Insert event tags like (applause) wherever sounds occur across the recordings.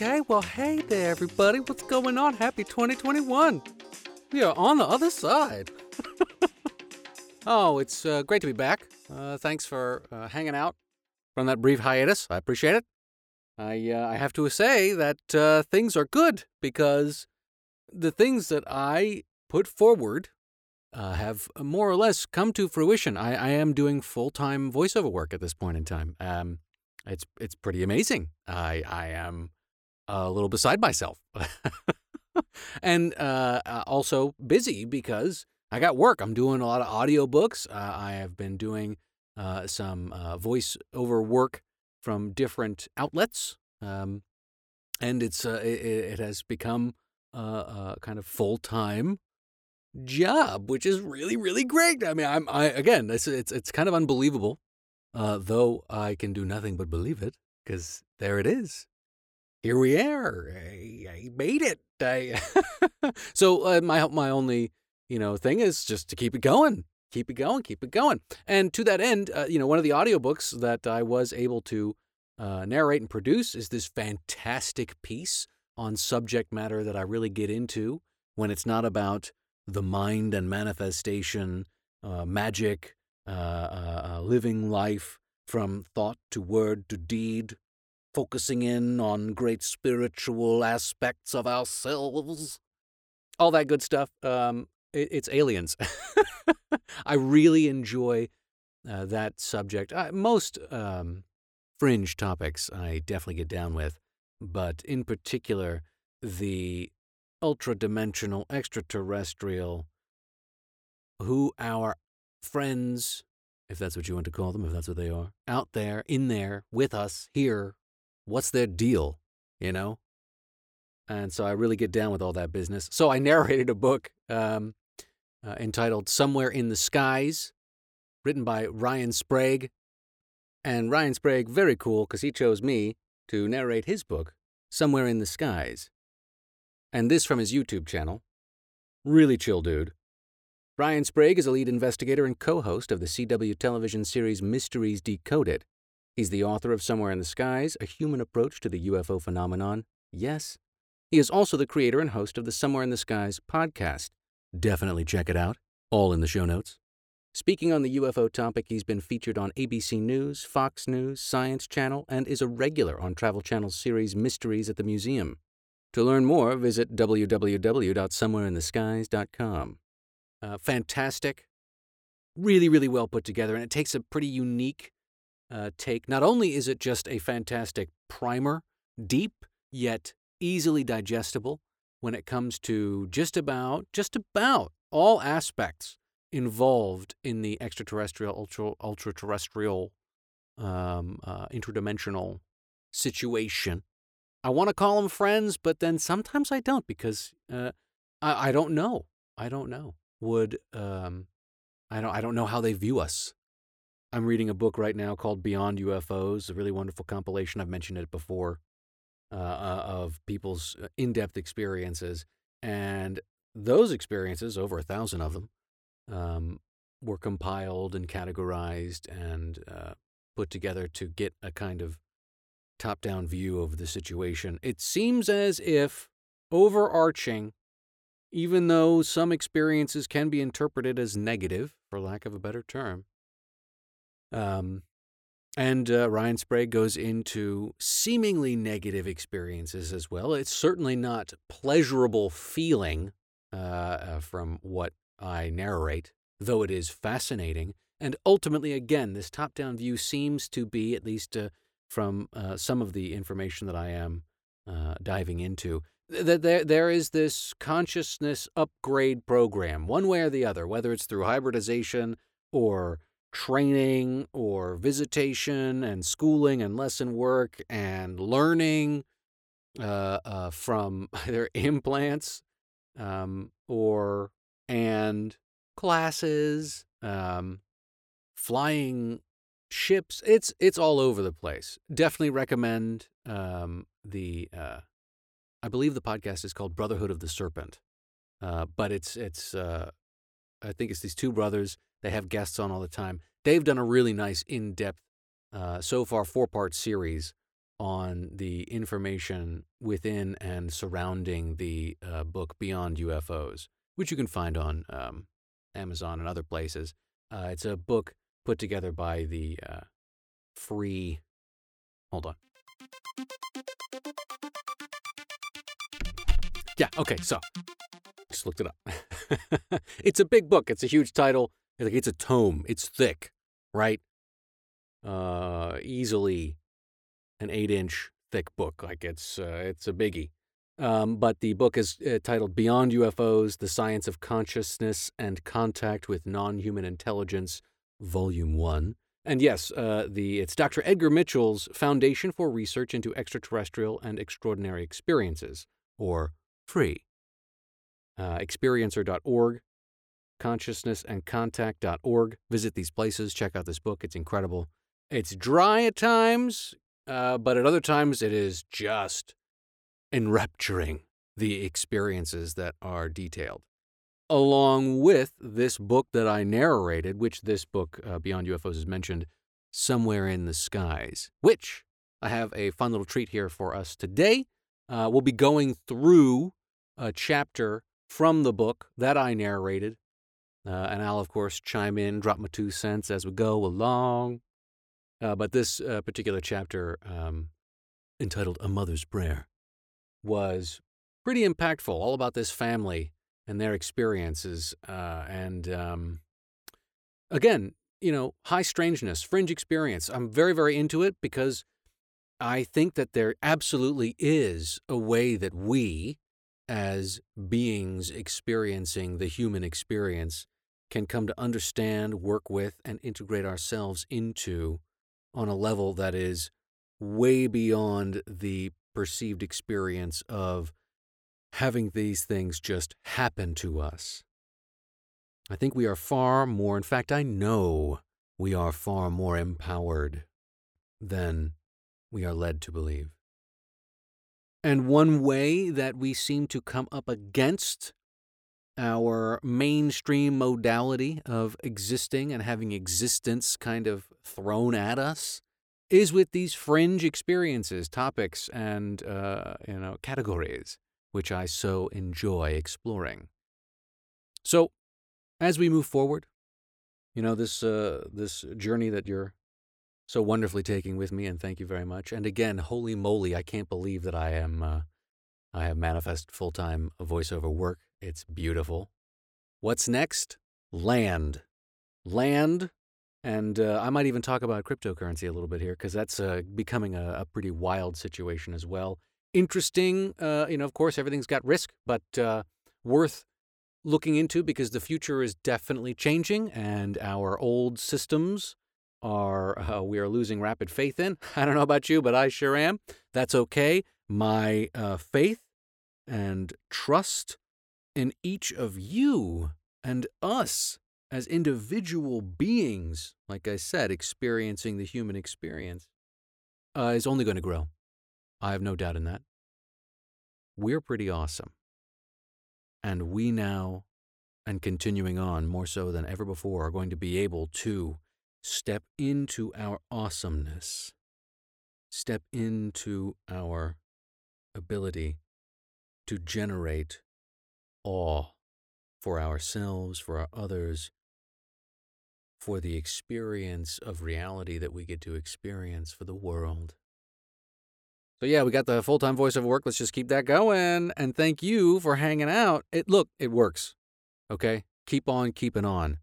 Okay. Well, hey there, everybody. What's going on? Happy 2021. We are on the other side. (laughs) oh, it's uh, great to be back. Uh, thanks for uh, hanging out from that brief hiatus. I appreciate it. I, uh, I have to say that uh, things are good because the things that I put forward uh, have more or less come to fruition. I, I am doing full time voiceover work at this point in time. Um, it's it's pretty amazing. I I am a little beside myself, and uh, uh, also busy because I got work. I'm doing a lot of audiobooks. Uh, I have been doing uh, some uh, voice over work from different outlets, um, and it's uh, it, it, has become a, a kind of full time job, which is really really great. I mean, I'm I again, it's it's it's kind of unbelievable though I can do nothing but believe it, because there it is. Here we are. I, I made it. I (laughs) so uh, my my only you know thing is just to keep it going, keep it going, keep it going. And to that end, uh, you know, one of the audiobooks that I was able to uh, narrate and produce is this fantastic piece on subject matter that I really get into when it's not about the mind and manifestation, uh, magic, uh, uh, living life from thought to word to deed, focusing in on great spiritual aspects of ourselves, all that good stuff. Um, it, it's aliens. (laughs) I really enjoy uh, that subject. Uh, most um, fringe topics I definitely get down with, but in particular, the ultra dimensional extraterrestrial who our friends, if that's what you want to call them, if that's what they are, out there, in there, with us, here. What's their deal? You know? And so I really get down with all that business. So I (laughs) narrated a book um, uh, entitled Somewhere in the Skies, written by Ryan Sprague. And Ryan Sprague, very cool because he chose me to narrate his book, Somewhere in the Skies. And this from his YouTube channel. Really chill dude. Ryan Sprague is a lead investigator and co host of the CW television series Mysteries Decoded. He's the author of Somewhere in the Skies, A Human Approach to the UFO Phenomenon. Yes. He is also the creator and host of the Somewhere in the Skies podcast. Definitely check it out, all in the show notes. Speaking on the UFO topic, he's been featured on ABC News, Fox News, Science Channel, and is a regular on Travel Channel's series Mysteries at the Museum. To learn more, visit www.somewhereintheskies.com. Uh, fantastic, really, really well put together, and it takes a pretty unique uh, take. Not only is it just a fantastic primer, deep yet easily digestible when it comes to just about just about all aspects involved in the extraterrestrial, ultra ultra terrestrial, um, uh, interdimensional situation. I want to call them friends, but then sometimes I don't because uh, I, I don't know. I don't know would um, I don't I don't know how they view us. I'm reading a book right now called Beyond UFOs, a really wonderful compilation. I've mentioned it before uh, uh, of people's uh, in-depth experiences, and those experiences, over a thousand of them, um, were compiled and categorized and uh, put together to get a kind of top-down view of the situation. It seems as if overarching even though some experiences can be interpreted as negative, for lack of a better term. Um, and uh, Ryan Sprague goes into seemingly negative experiences as well. It's certainly not pleasurable feeling uh, uh, from what I narrate, though it is fascinating. And ultimately, again, this top down view seems to be, at least uh, from uh, some of the information that I am diving into, that there there is this consciousness upgrade program, one way or the other, whether it's through hybridization or training or visitation and schooling and lesson work and learning uh, uh, from (laughs) either implants um, or and classes, um, flying ships. It's it's all over the place. Definitely recommend um, the. Uh, I believe the podcast is called Brotherhood of the Serpent, uh, but it's it's. Uh, I think it's these two brothers. They have guests on all the time. They've done a really nice in depth, uh, so far four part series on the information within and surrounding the uh, book Beyond UFOs, which you can find on um, Amazon and other places. Uh, it's a book put together by the uh, free. Hold on. Yeah, okay, so just looked it up. (laughs) it's a big book. It's a huge title. It's a tome. It's thick, right? Uh, easily an eight-inch thick book. Like it's uh, it's a biggie. Um, but the book is uh, titled Beyond UFOs: The Science of Consciousness and Contact with Non-Human Intelligence, Volume One. And yes, uh, the it's Dr. Edgar Mitchell's Foundation for Research into Extraterrestrial and Extraordinary Experiences, or FREE. Uh, experiencer.org, consciousnessandcontact.org. Visit these places. Check out this book. It's incredible. It's dry at times, uh, but at other times it is just enrapturing the experiences that are detailed. Along with this book that I narrated, which this book, uh, Beyond UFOs, is mentioned, Somewhere in the Skies, which I have a fun little treat here for us today. Uh, we'll be going through a chapter from the book that I narrated. Uh, and I'll, of course, chime in, drop my two cents as we go along. Uh, but this uh, particular chapter, um, entitled A Mother's Prayer, was pretty impactful, all about this family and their experiences. Uh, and um, again, you know, high strangeness, fringe experience. I'm very, very into it because I think that there absolutely is a way that we, as beings experiencing the human experience, can come to understand, work with, and integrate ourselves into on a level that is way beyond the perceived experience of having these things just happen to us. I think we are far more, in fact, I know we are far more empowered than we are led to believe. And one way that we seem to come up against our mainstream modality of existing and having existence kind of thrown at us is with these fringe experiences, topics, and uh, you know categories, which I so enjoy exploring. So, as we move forward, you know this uh, this journey that you're so wonderfully taking with me, and thank you very much. And again, holy moly, I can't believe that I am uh, I have manifest full time voiceover work. It's beautiful. What's next? Land. Land. And uh, I might even talk about cryptocurrency a little bit here because that's uh, becoming a, a, pretty wild situation as well. Interesting. Uh, you know, of course, everything's got risk, but uh, worth looking into because the future is definitely changing and our old systems are, (laughs) uh, we are losing rapid faith in. (laughs) I don't know about you, but I sure am. That's okay. My uh, faith and trust in each of you and us as individual beings, like I said, experiencing the human experience, uh, is only going to grow. I have no doubt in that. We're pretty awesome. And we now, and continuing on more so than ever before, are going to be able to step into our awesomeness, step into our ability to generate awe for ourselves, for our others, for the experience of reality that we get to experience for the world. So yeah, we got the full-time voiceover work. Let's just keep that going. And thank you for hanging out. It look, it works. Okay? Keep on keeping on.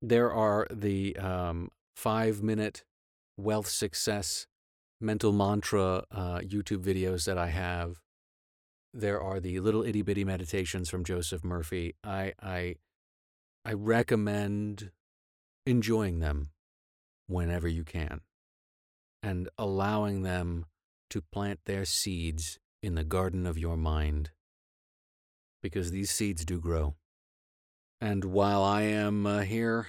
There are the um, five-minute wealth success mental mantra uh, YouTube videos that I have there are the little itty bitty meditations from Joseph Murphy. I I I recommend enjoying them whenever you can and allowing them to plant their seeds in the garden of your mind. Because these seeds do grow. And while I am uh, here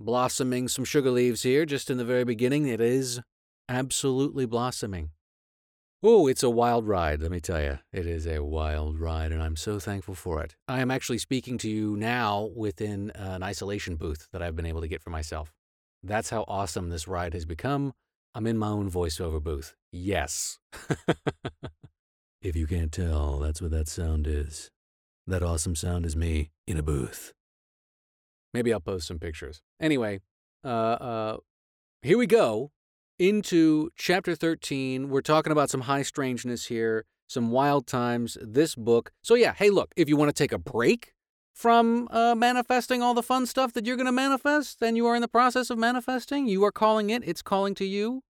blossoming some sugar leaves here just in the very beginning, it is absolutely blossoming. Oh, it's a wild ride, let me tell you. It is a wild ride, and I'm so thankful for it. I am actually speaking to you now within an isolation booth that I've been able to get for myself. That's how awesome this ride has become. I'm in my own voiceover booth. Yes. (laughs) if you can't tell, that's what that sound is. That awesome sound is me in a booth. Maybe I'll post some pictures. Anyway, uh, uh, here we go into chapter 13. We're talking about some high strangeness here, some wild times, this book. So, yeah, hey, look, if you want to take a break from uh, manifesting all the fun stuff that you're going to manifest and you are in the process of manifesting, you are calling it, it's calling to you.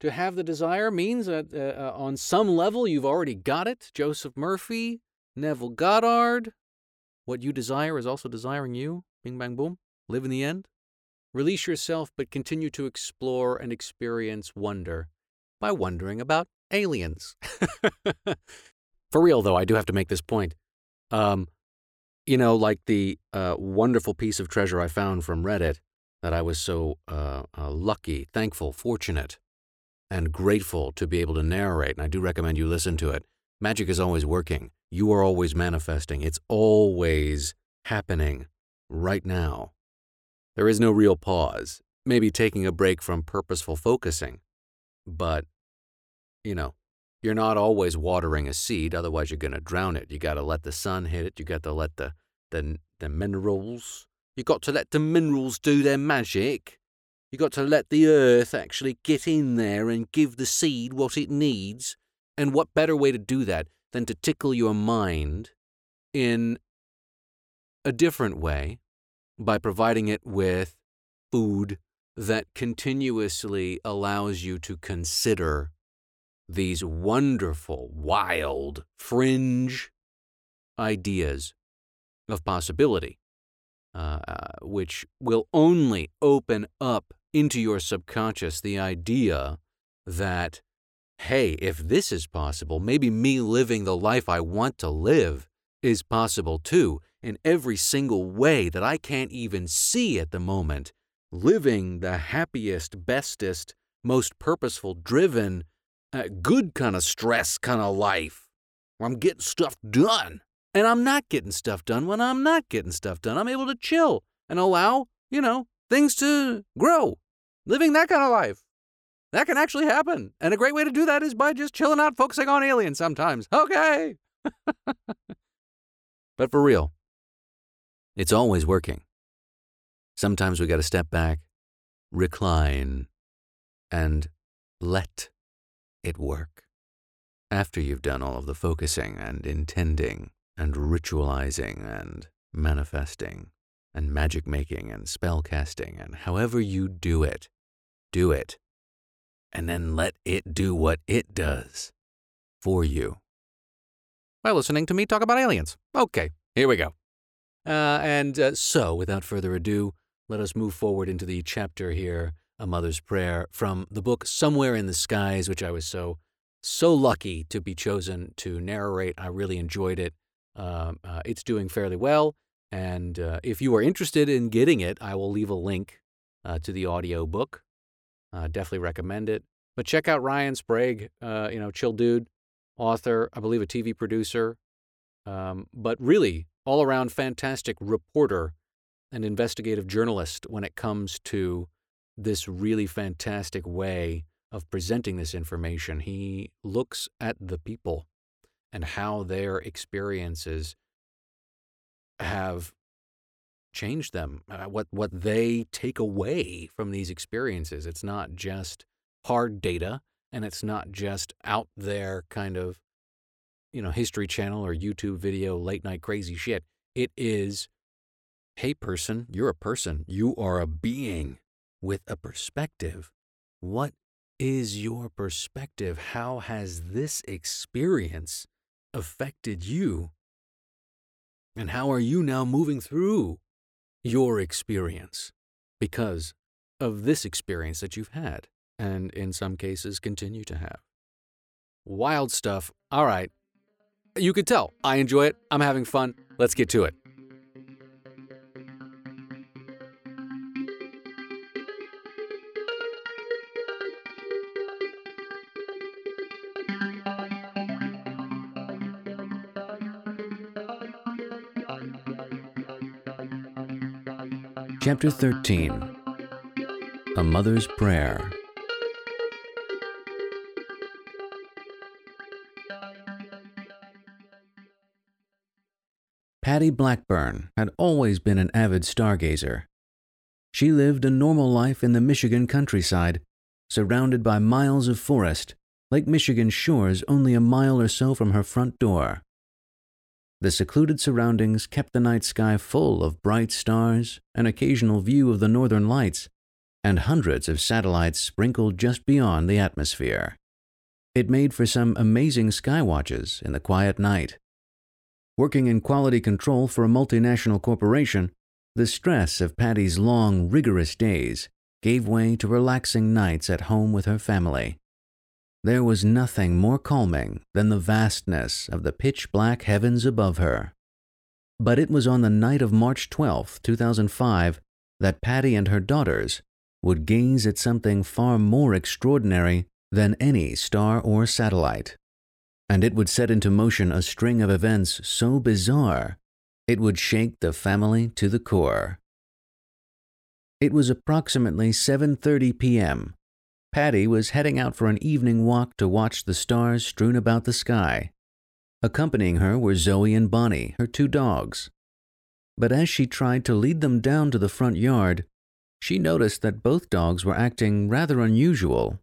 To have the desire means that uh, uh, on some level you've already got it. Joseph Murphy, Neville Goddard. What you desire is also desiring you. Bing, bang, boom. Live in the end. Release yourself, but continue to explore and experience wonder by wondering about aliens. (laughs) For real, though, I do have to make this point. Um, you know, like the uh, wonderful piece of treasure I found from Reddit that I was so uh, uh, lucky, thankful, fortunate, and grateful to be able to narrate. And I do recommend you listen to it. Magic is always working. You are always manifesting. It's always happening right now. There is no real pause. Maybe taking a break from purposeful focusing. But, you know, you're not always watering a seed, otherwise you're going to drown it. You got to let the sun hit it. You got to let the, the the minerals. You got to let the minerals do their magic. You got to let the earth actually get in there and give the seed what it needs. And what better way to do that than to tickle your mind in a different way by providing it with food that continuously allows you to consider these wonderful, wild, fringe ideas of possibility, uh, uh, which will only open up into your subconscious the idea that, hey, if this is possible, maybe me living the life I want to live is possible too, in every single way that I can't even see at the moment. Living the happiest, bestest, most purposeful, driven, a good kind of stress kind of life I'm getting stuff done. And I'm not getting stuff done when I'm not getting stuff done. I'm able to chill and allow, you know, things to grow. Living that kind of life. That can actually happen. And a great way to do that is by just chilling out, focusing on aliens sometimes. Okay. (laughs) but for real, it's always working. Sometimes we got to step back, recline, and let it work. After you've done all of the focusing and intending and ritualizing and manifesting and magic making and spell casting and however you do it, do it. And then let it do what it does for you. By listening to me talk about aliens. Okay, here we go. Uh, and uh, so, without further ado, let us move forward into the chapter here a Mother's Prayer from the book Somewhere in the Skies, which I was so, so lucky to be chosen to narrate. I really enjoyed it. Um, uh, it's doing fairly well. And uh, if you are interested in getting it, I will leave a link uh, to the audio book. Uh, definitely recommend it. But check out Ryan Sprague, uh, you know, chill dude, author, I believe a TV producer, um, but really all around fantastic reporter and investigative journalist when it comes to this really fantastic way of presenting this information. He looks at the people and how their experiences have changed them, uh, what, what they take away from these experiences. It's not just hard data and it's not just out there kind of, you know, History Channel or YouTube video, late night crazy shit. It is, hey, person, you're a person, you are a being with a perspective. What is your perspective? How has this experience affected you? And how are you now moving through your experience because of this experience that you've had, and in some cases continue to have? wild stuff. All right. You can tell I enjoy it. I'm having fun. Let's get to it. Chapter 13 A Mother's Prayer. Patty Blackburn had always been an avid stargazer. She lived a normal life in the Michigan countryside, surrounded by miles of forest, Lake Michigan's shores only a mile or so from her front door. The secluded surroundings kept the night sky full of bright stars, an occasional view of the northern lights, and hundreds of satellites sprinkled just beyond the atmosphere. It made for some amazing sky watches in the quiet night. Working in quality control for a multinational corporation, the stress of Patty's long, rigorous days gave way to relaxing nights at home with her family. There was nothing more calming than the vastness of the pitch black heavens above her. But it was on the night of March 12, 2005, that Patty and her daughters would gaze at something far more extraordinary than any star or satellite. And it would set into motion a string of events so bizarre it would shake the family to the core. It was approximately 7:30 p.m. Patty was heading out for an evening walk to watch the stars strewn about the sky. Accompanying her were Zoe and Bonnie, her two dogs. But as she tried to lead them down to the front yard, she noticed that both dogs were acting rather unusual.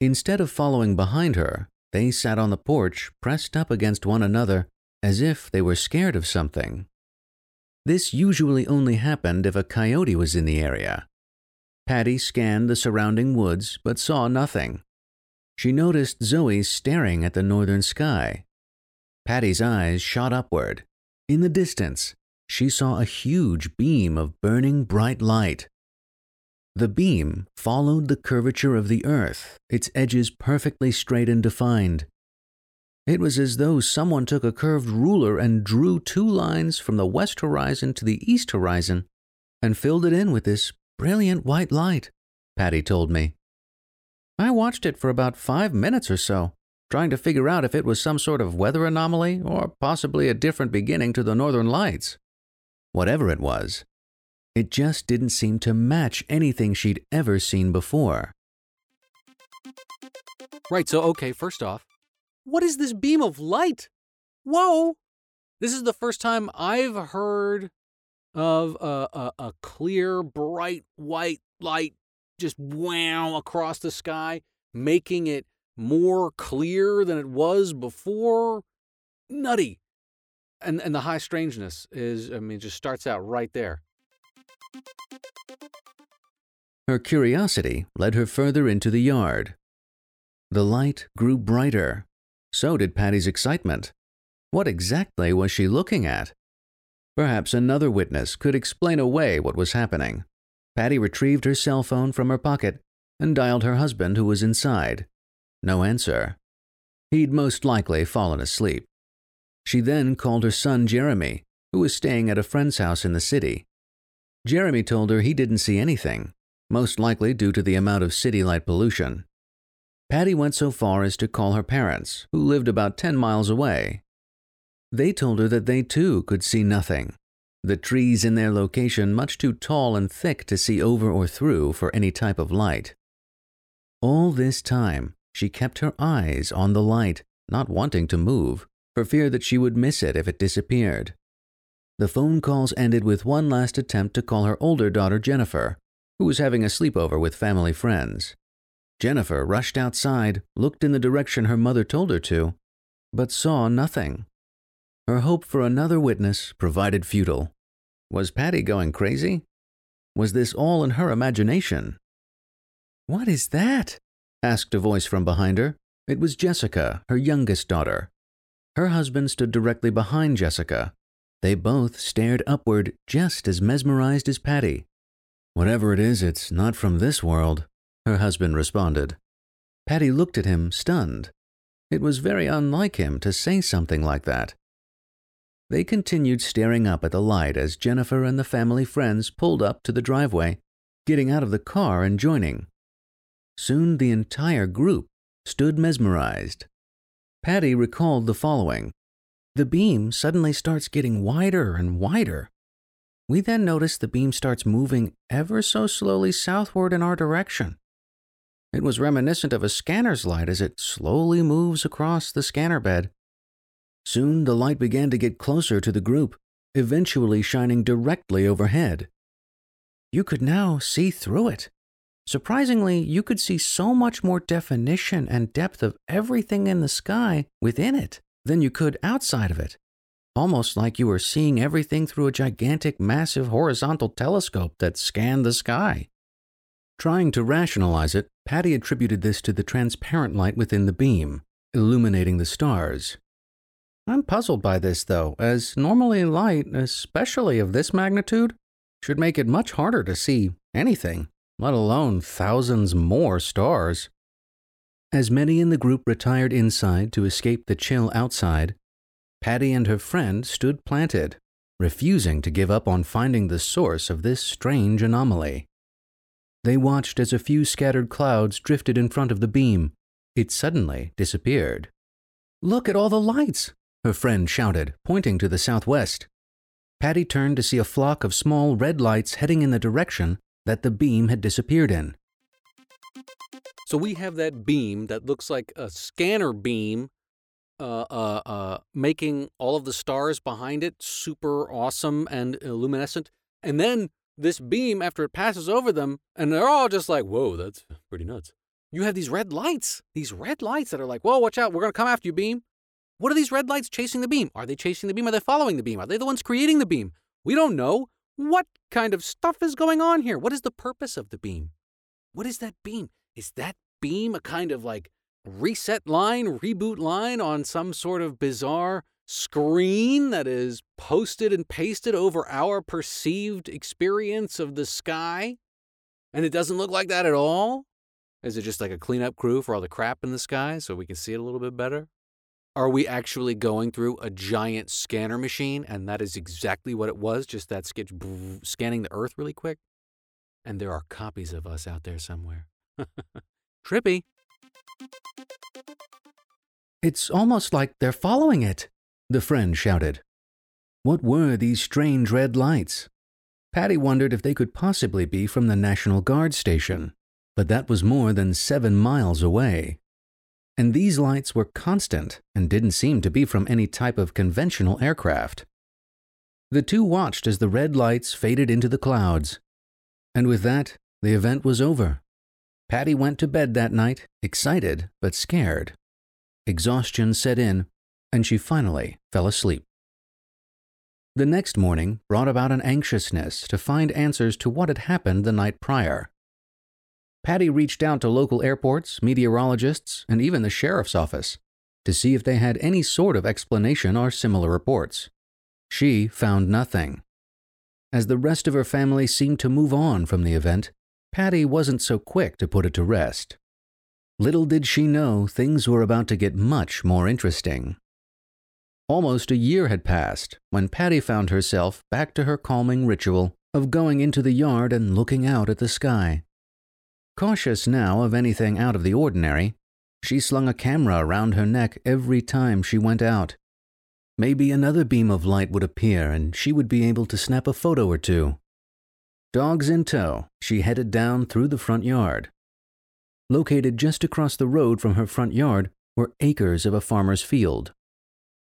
Instead of following behind her, they sat on the porch, pressed up against one another, as if they were scared of something. This usually only happened if a coyote was in the area. Patty scanned the surrounding woods but saw nothing. She noticed Zoe staring at the northern sky. Patty's eyes shot upward. In the distance, she saw a huge beam of burning bright light. The beam followed the curvature of the earth, its edges perfectly straight and defined. It was as though someone took a curved ruler and drew two lines from the west horizon to the east horizon and filled it in with this Brilliant white light, Patty told me. I watched it for about five minutes or so, trying to figure out if it was some sort of weather anomaly or possibly a different beginning to the northern lights. Whatever it was, it just didn't seem to match anything she'd ever seen before. Right, so okay, first off, what is this beam of light? Whoa! This is the first time I've heard of a, a, a clear, bright white light just wow across the sky, making it more clear than it was before. Nutty. And and the high strangeness is I mean just starts out right there. Her curiosity led her further into the yard. The light grew brighter. So did Patty's excitement. What exactly was she looking at? Perhaps another witness could explain away what was happening. Patty retrieved her cell phone from her pocket and dialed her husband, who was inside. No answer. He'd most likely fallen asleep. She then called her son Jeremy, who was staying at a friend's house in the city. Jeremy told her he didn't see anything, most likely due to the amount of city light pollution. Patty went so far as to call her parents, who lived about 10 miles away, they told her that they too could see nothing, the trees in their location much too tall and thick to see over or through for any type of light. All this time, she kept her eyes on the light, not wanting to move, for fear that she would miss it if it disappeared. The phone calls ended with one last attempt to call her older daughter Jennifer, who was having a sleepover with family friends. Jennifer rushed outside, looked in the direction her mother told her to, but saw nothing. Her hope for another witness provided futile. Was Patty going crazy? Was this all in her imagination? What is that? asked a voice from behind her. It was Jessica, her youngest daughter. Her husband stood directly behind Jessica. They both stared upward, just as mesmerized as Patty. Whatever it is, it's not from this world, her husband responded. Patty looked at him, stunned. It was very unlike him to say something like that. They continued staring up at the light as Jennifer and the family friends pulled up to the driveway, getting out of the car and joining. Soon the entire group stood mesmerized. Patty recalled the following The beam suddenly starts getting wider and wider. We then notice the beam starts moving ever so slowly southward in our direction. It was reminiscent of a scanner's light as it slowly moves across the scanner bed. Soon the light began to get closer to the group, eventually shining directly overhead. You could now see through it. Surprisingly, you could see so much more definition and depth of everything in the sky within it than you could outside of it. Almost like you were seeing everything through a gigantic, massive horizontal telescope that scanned the sky. Trying to rationalize it, Patty attributed this to the transparent light within the beam, illuminating the stars. I'm puzzled by this, though, as normally light, especially of this magnitude, should make it much harder to see anything, let alone thousands more stars. As many in the group retired inside to escape the chill outside, Patty and her friend stood planted, refusing to give up on finding the source of this strange anomaly. They watched as a few scattered clouds drifted in front of the beam. It suddenly disappeared. Look at all the lights, her friend shouted, pointing to the southwest. Patty turned to see a flock of small red lights heading in the direction that the beam had disappeared in. So we have that beam that looks like a scanner beam, uh, uh, uh, making all of the stars behind it super awesome and luminescent. And then this beam, after it passes over them, and they're all just like, whoa, that's pretty nuts. You have these red lights, these red lights that are like, whoa, watch out, we're going to come after you, beam. What are these red lights chasing the beam? Are they chasing the beam? Are they following the beam? Are they the ones creating the beam? We don't know. What kind of stuff is going on here? What is the purpose of the beam? What is that beam? Is that beam a kind of like reset line, reboot line on some sort of bizarre screen that is posted and pasted over our perceived experience of the sky? And it doesn't look like that at all? Is it just like a cleanup crew for all the crap in the sky so we can see it a little bit better? Are we actually going through a giant scanner machine? And that is exactly what it was, just that sketch scanning the earth really quick. And there are copies of us out there somewhere. (laughs) Trippy. It's almost like they're following it, the friend shouted. What were these strange red lights? Patty wondered if they could possibly be from the National Guard station, but that was more than seven miles away and these lights were constant and didn't seem to be from any type of conventional aircraft. The two watched as the red lights faded into the clouds, and with that, the event was over. Patty went to bed that night, excited but scared. Exhaustion set in, and she finally fell asleep. The next morning brought about an anxiousness to find answers to what had happened the night prior. Patty reached out to local airports, meteorologists, and even the sheriff's office to see if they had any sort of explanation or similar reports. She found nothing. As the rest of her family seemed to move on from the event, Patty wasn't so quick to put it to rest. Little did she know things were about to get much more interesting. Almost a year had passed when Patty found herself back to her calming ritual of going into the yard and looking out at the sky. Cautious now of anything out of the ordinary, she slung a camera around her neck every time she went out. Maybe another beam of light would appear and she would be able to snap a photo or two. Dogs in tow, she headed down through the front yard. Located just across the road from her front yard were acres of a farmer's field.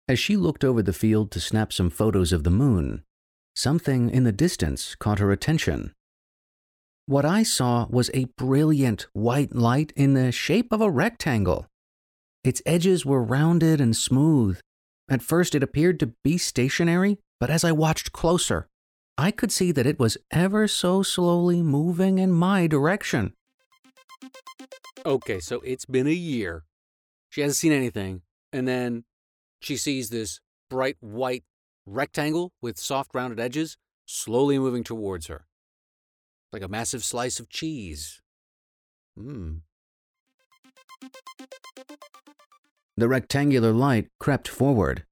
As she looked over the field to snap some photos of the moon, something in the distance caught her attention. What I saw was a brilliant white light in the shape of a rectangle. Its edges were rounded and smooth. At first, it appeared to be stationary, but as I watched closer, I could see that it was ever so slowly moving in my direction. Okay, so it's been a year. She hasn't seen anything. And then she sees this bright white rectangle with soft rounded edges slowly moving towards her like a massive slice of cheese. Mmm. The rectangular light crept forward.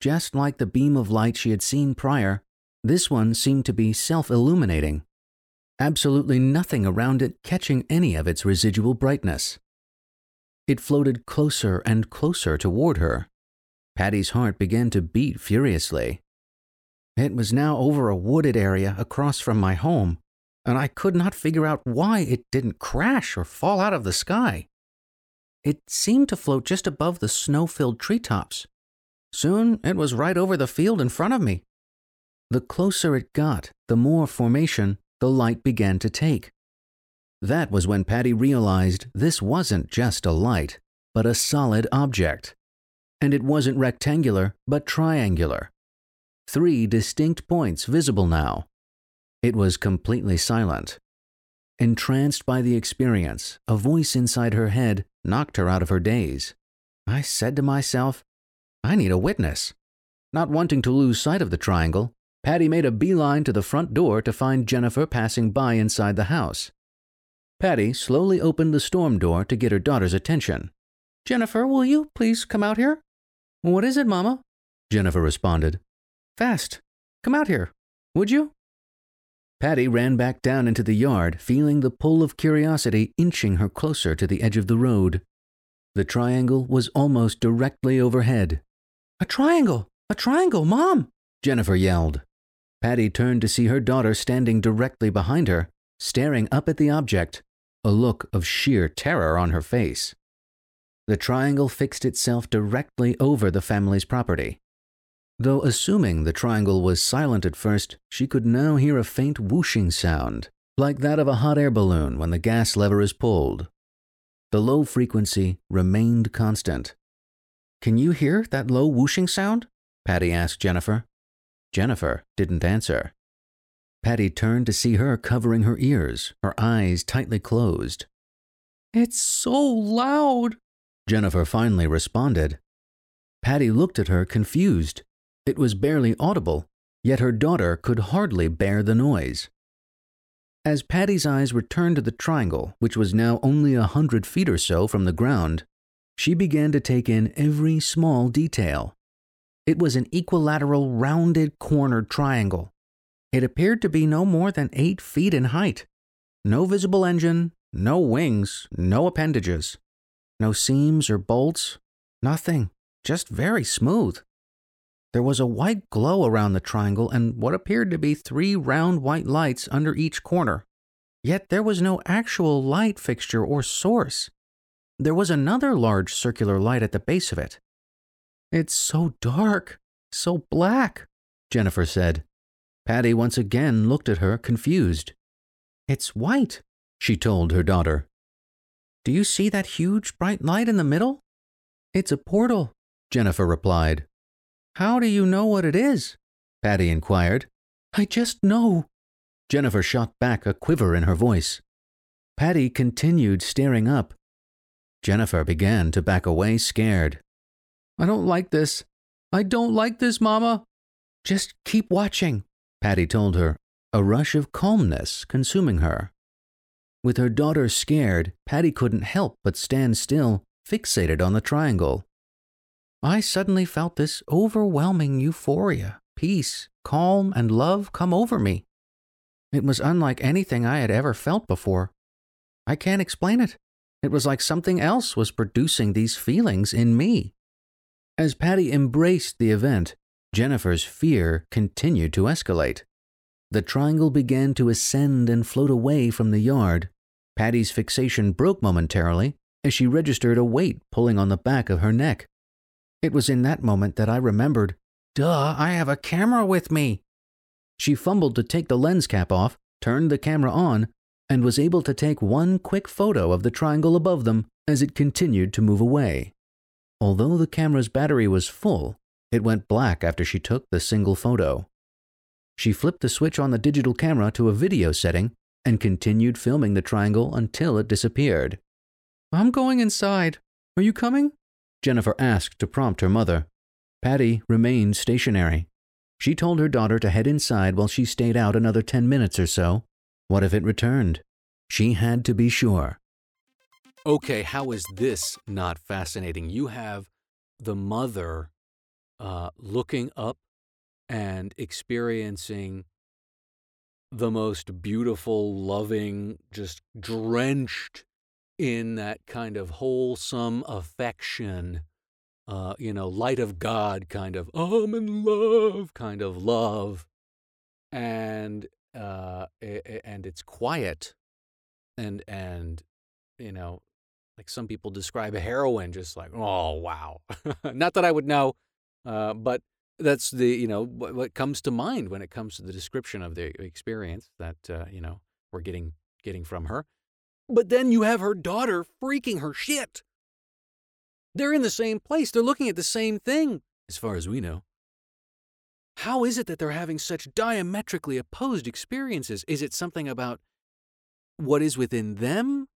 Just like the beam of light she had seen prior, this one seemed to be self illuminating. Absolutely nothing around it catching any of its residual brightness. It floated closer and closer toward her. Patty's heart began to beat furiously. It was now over a wooded area across from my home, and I could not figure out why it didn't crash or fall out of the sky. It seemed to float just above the snow filled treetops. Soon it was right over the field in front of me. The closer it got, the more formation the light began to take. That was when Patty realized this wasn't just a light, but a solid object. And it wasn't rectangular, but triangular. Three distinct points visible now. It was completely silent. Entranced by the experience, a voice inside her head knocked her out of her daze. I said to myself, I need a witness. Not wanting to lose sight of the triangle, Patty made a beeline to the front door to find Jennifer passing by inside the house. Patty slowly opened the storm door to get her daughter's attention. Jennifer, will you please come out here? What is it, Mama? Jennifer responded. Fast. Come out here. Would you? Patty ran back down into the yard, feeling the pull of curiosity inching her closer to the edge of the road. The triangle was almost directly overhead. A triangle! A triangle, Mom! Jennifer yelled. Patty turned to see her daughter standing directly behind her, staring up at the object, a look of sheer terror on her face. The triangle fixed itself directly over the family's property. Though assuming the triangle was silent at first, she could now hear a faint whooshing sound, like that of a hot air balloon when the gas lever is pulled. The low frequency remained constant. Can you hear that low whooshing sound? Patty asked Jennifer. Jennifer didn't answer. Patty turned to see her covering her ears, her eyes tightly closed. It's so loud, Jennifer finally responded. Patty looked at her confused. It was barely audible, yet her daughter could hardly bear the noise. As Patty's eyes returned to the triangle, which was now only a hundred feet or so from the ground, she began to take in every small detail. It was an equilateral, rounded, cornered triangle. It appeared to be no more than eight feet in height. No visible engine, no wings, no appendages. No seams or bolts, nothing, just very smooth. There was a white glow around the triangle and what appeared to be three round white lights under each corner. Yet there was no actual light fixture or source. There was another large circular light at the base of it. It's so dark, so black, Jennifer said. Patty once again looked at her, confused. It's white, she told her daughter. Do you see that huge bright light in the middle? It's a portal, Jennifer replied. How do you know what it is? Patty inquired. I just know. Jennifer shot back a quiver in her voice. Patty continued staring up. Jennifer began to back away, scared. I don't like this. I don't like this, Mama. Just keep watching, Patty told her, a rush of calmness consuming her. With her daughter scared, Patty couldn't help but stand still, fixated on the triangle. I suddenly felt this overwhelming euphoria, peace, calm, and love come over me. It was unlike anything I had ever felt before. I can't explain it. It was like something else was producing these feelings in me. As Patty embraced the event, Jennifer's fear continued to escalate. The triangle began to ascend and float away from the yard. Patty's fixation broke momentarily as she registered a weight pulling on the back of her neck. It was in that moment that I remembered, duh, I have a camera with me. She fumbled to take the lens cap off, turned the camera on, and was able to take one quick photo of the triangle above them as it continued to move away. Although the camera's battery was full, it went black after she took the single photo. She flipped the switch on the digital camera to a video setting and continued filming the triangle until it disappeared. I'm going inside. Are you coming? Jennifer asked to prompt her mother. Patty remained stationary. She told her daughter to head inside while she stayed out another ten minutes or so. What if it returned? She had to be sure. Okay, how is this not fascinating? You have the mother uh, looking up and experiencing the most beautiful, loving, just drenched in that kind of wholesome affection, uh, you know, light of God kind of, I'm in love kind of love. And, uh, and it's quiet and, and, you know, like some people describe a heroine, just like, oh, wow. (laughs) Not that I would know, uh, but that's the, you know, what, what, comes to mind when it comes to the description of the experience that, uh, you know, we're getting, getting from her. But then you have her daughter freaking her shit. They're in the same place. They're looking at the same thing, as far as we know. How is it that they're having such diametrically opposed experiences? Is it something about what is within them?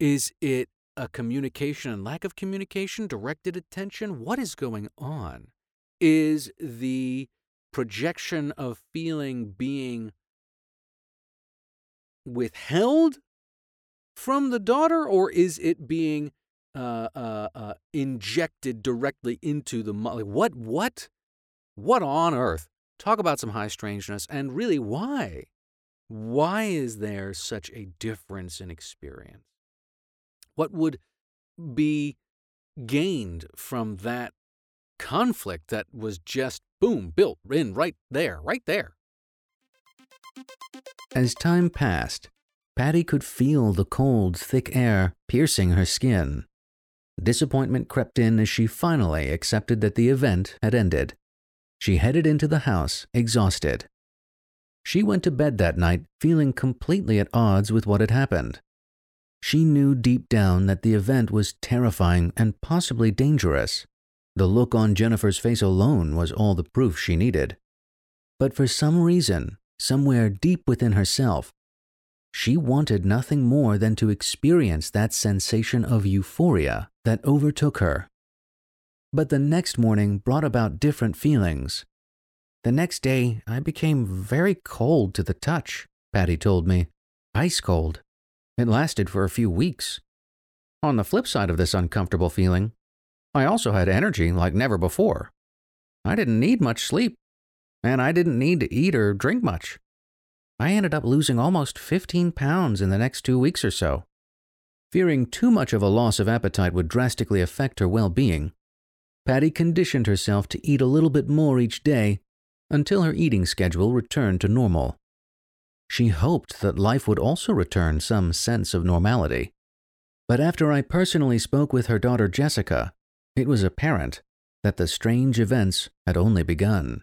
Is it a communication and lack of communication, directed attention? What is going on? Is the projection of feeling being withheld from the daughter, or is it being uh, uh, uh, injected directly into the mother? What, what, what on earth? Talk about some high strangeness, and really, why? Why is there such a difference in experience? What would be gained from that conflict that was just boom, built in right there, right there? As time passed, Patty could feel the cold, thick air piercing her skin. Disappointment crept in as she finally accepted that the event had ended. She headed into the house, exhausted. She went to bed that night feeling completely at odds with what had happened. She knew deep down that the event was terrifying and possibly dangerous. The look on Jennifer's face alone was all the proof she needed. But for some reason, somewhere deep within herself, she wanted nothing more than to experience that sensation of euphoria that overtook her. But the next morning brought about different feelings. The next day, I became very cold to the touch, Patty told me. Ice cold. It lasted for a few weeks. On the flip side of this uncomfortable feeling, I also had energy like never before. I didn't need much sleep, and I didn't need to eat or drink much. I ended up losing almost 15 pounds in the next two weeks or so. Fearing too much of a loss of appetite would drastically affect her well being, Patty conditioned herself to eat a little bit more each day until her eating schedule returned to normal. She hoped that life would also return some sense of normality. But after I personally spoke with her daughter Jessica, it was apparent that the strange events had only begun.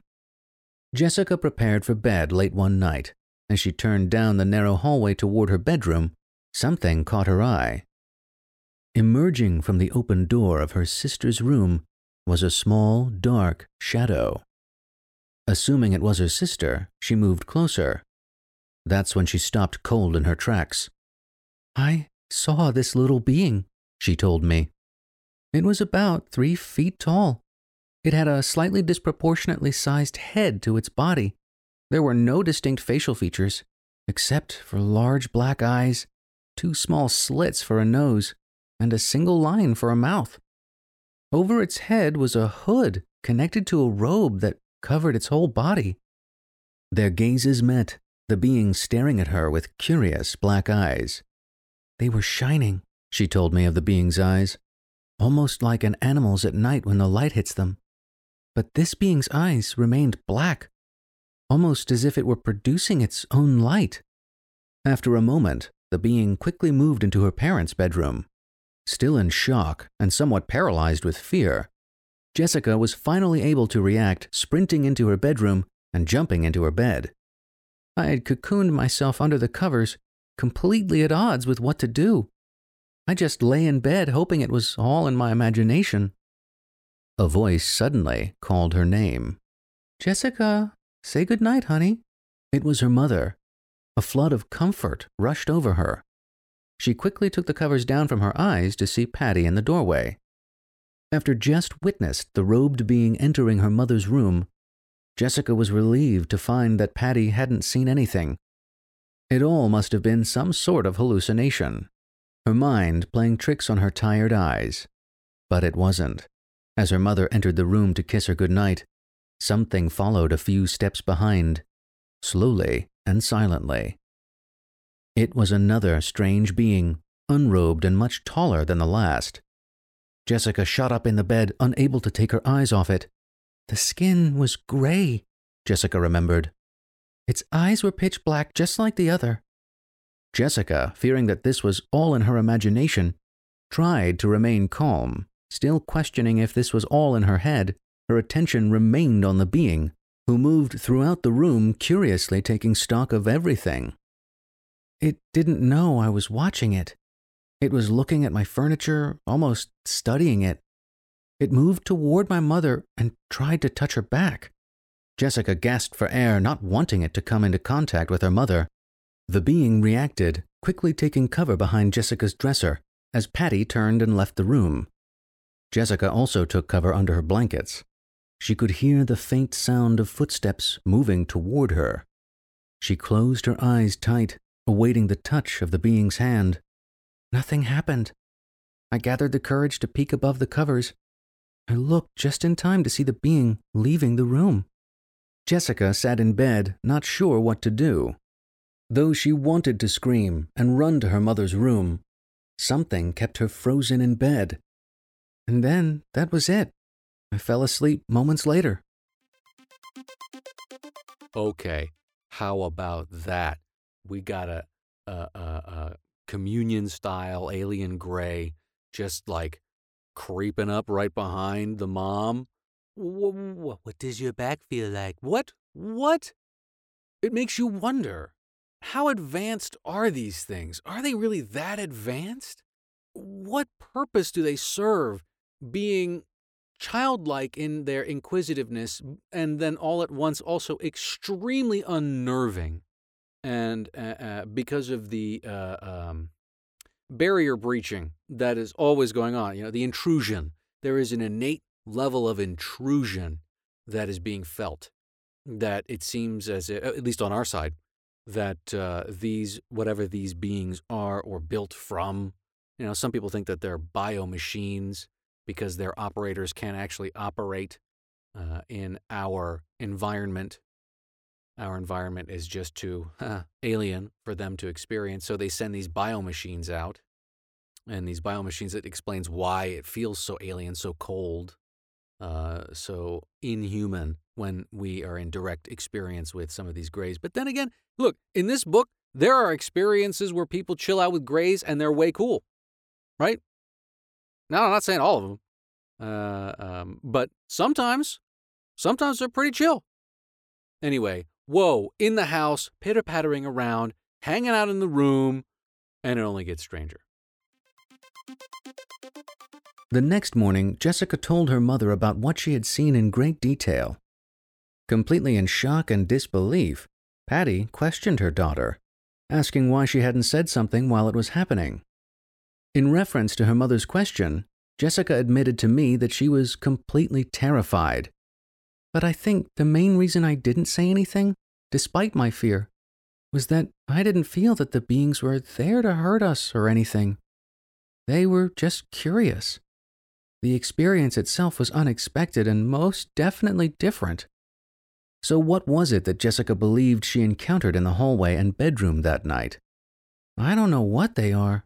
Jessica prepared for bed late one night. As she turned down the narrow hallway toward her bedroom, something caught her eye. Emerging from the open door of her sister's room was a small, dark shadow. Assuming it was her sister, she moved closer that's when she stopped cold in her tracks. I saw this little being, she told me. It was about three feet tall. It had a slightly disproportionately sized head to its body. There were no distinct facial features, except for large black eyes, two small slits for a nose, and a single line for a mouth. Over its head was a hood connected to a robe that covered its whole body. Their gazes met, the being staring at her with curious black eyes. They were shining, she told me of the being's eyes, almost like an animal's at night when the light hits them. But this being's eyes remained black, almost as if it were producing its own light. After a moment, the being quickly moved into her parents' bedroom. Still in shock and somewhat paralyzed with fear, Jessica was finally able to react, sprinting into her bedroom and jumping into her bed. I had cocooned myself under the covers, completely at odds with what to do. I just lay in bed hoping it was all in my imagination. A voice suddenly called her name. Jessica, say good night, honey. It was her mother. A flood of comfort rushed over her. She quickly took the covers down from her eyes to see Patty in the doorway. After just witnessed the robed being entering her mother's room, Jessica was relieved to find that Patty hadn't seen anything. It all must have been some sort of hallucination, her mind playing tricks on her tired eyes. But it wasn't. As her mother entered the room to kiss her goodnight, something followed a few steps behind, slowly and silently. It was another strange being, unrobed and much taller than the last. Jessica shot up in the bed, unable to take her eyes off it. The skin was gray, Jessica remembered. Its eyes were pitch black, just like the other. Jessica, fearing that this was all in her imagination, tried to remain calm, still questioning if this was all in her head. Her attention remained on the being, who moved throughout the room, curiously taking stock of everything. It didn't know I was watching it. It was looking at my furniture, almost studying it. It moved toward my mother and tried to touch her back. Jessica gasped for air, not wanting it to come into contact with her mother. The being reacted, quickly taking cover behind Jessica's dresser as Patty turned and left the room. Jessica also took cover under her blankets. She could hear the faint sound of footsteps moving toward her. She closed her eyes tight, awaiting the touch of the being's hand. Nothing happened. I gathered the courage to peek above the covers. I looked just in time to see the being leaving the room. Jessica sat in bed, not sure what to do. Though she wanted to scream and run to her mother's room, something kept her frozen in bed. And then that was it. I fell asleep moments later. Okay, how about that? We got a, a, a, a communion style alien gray just like creeping up right behind the mom what, what does your back feel like? What? What? It makes you wonder how advanced are these things? Are they really that advanced? What purpose do they serve being childlike in their inquisitiveness and then all at once also extremely unnerving? And uh, uh, because of the uh, um, barrier breaching that is always going on, you know, the intrusion, there is an innate level of intrusion that is being felt. That it seems as if, at least on our side, that uh, these, whatever these beings are or built from, you know, some people think that they're bio machines because their operators can't actually operate uh, in our environment. Our environment is just too alien for them to experience. So they send these bio machines out. And these bio machines, it explains why it feels so alien, so cold, uh, so inhuman when we are in direct experience with some of these grays. But then again, look, in this book, there are experiences where people chill out with grays and they're way cool, right? Now, I'm not saying all of them, uh, um, but sometimes, sometimes they're pretty chill. Anyway, whoa, in the house, pitter pattering around, hanging out in the room, and it only gets stranger. The next morning, Jessica told her mother about what she had seen in great detail. Completely in shock and disbelief, Patty questioned her daughter, asking why she hadn't said something while it was happening. In reference to her mother's question, Jessica admitted to me that she was completely terrified. But I think the main reason I didn't say anything, despite my fear, was that I didn't feel that the beings were there to hurt us or anything. They were just curious. The experience itself was unexpected and most definitely different. So, what was it that Jessica believed she encountered in the hallway and bedroom that night? I don't know what they are.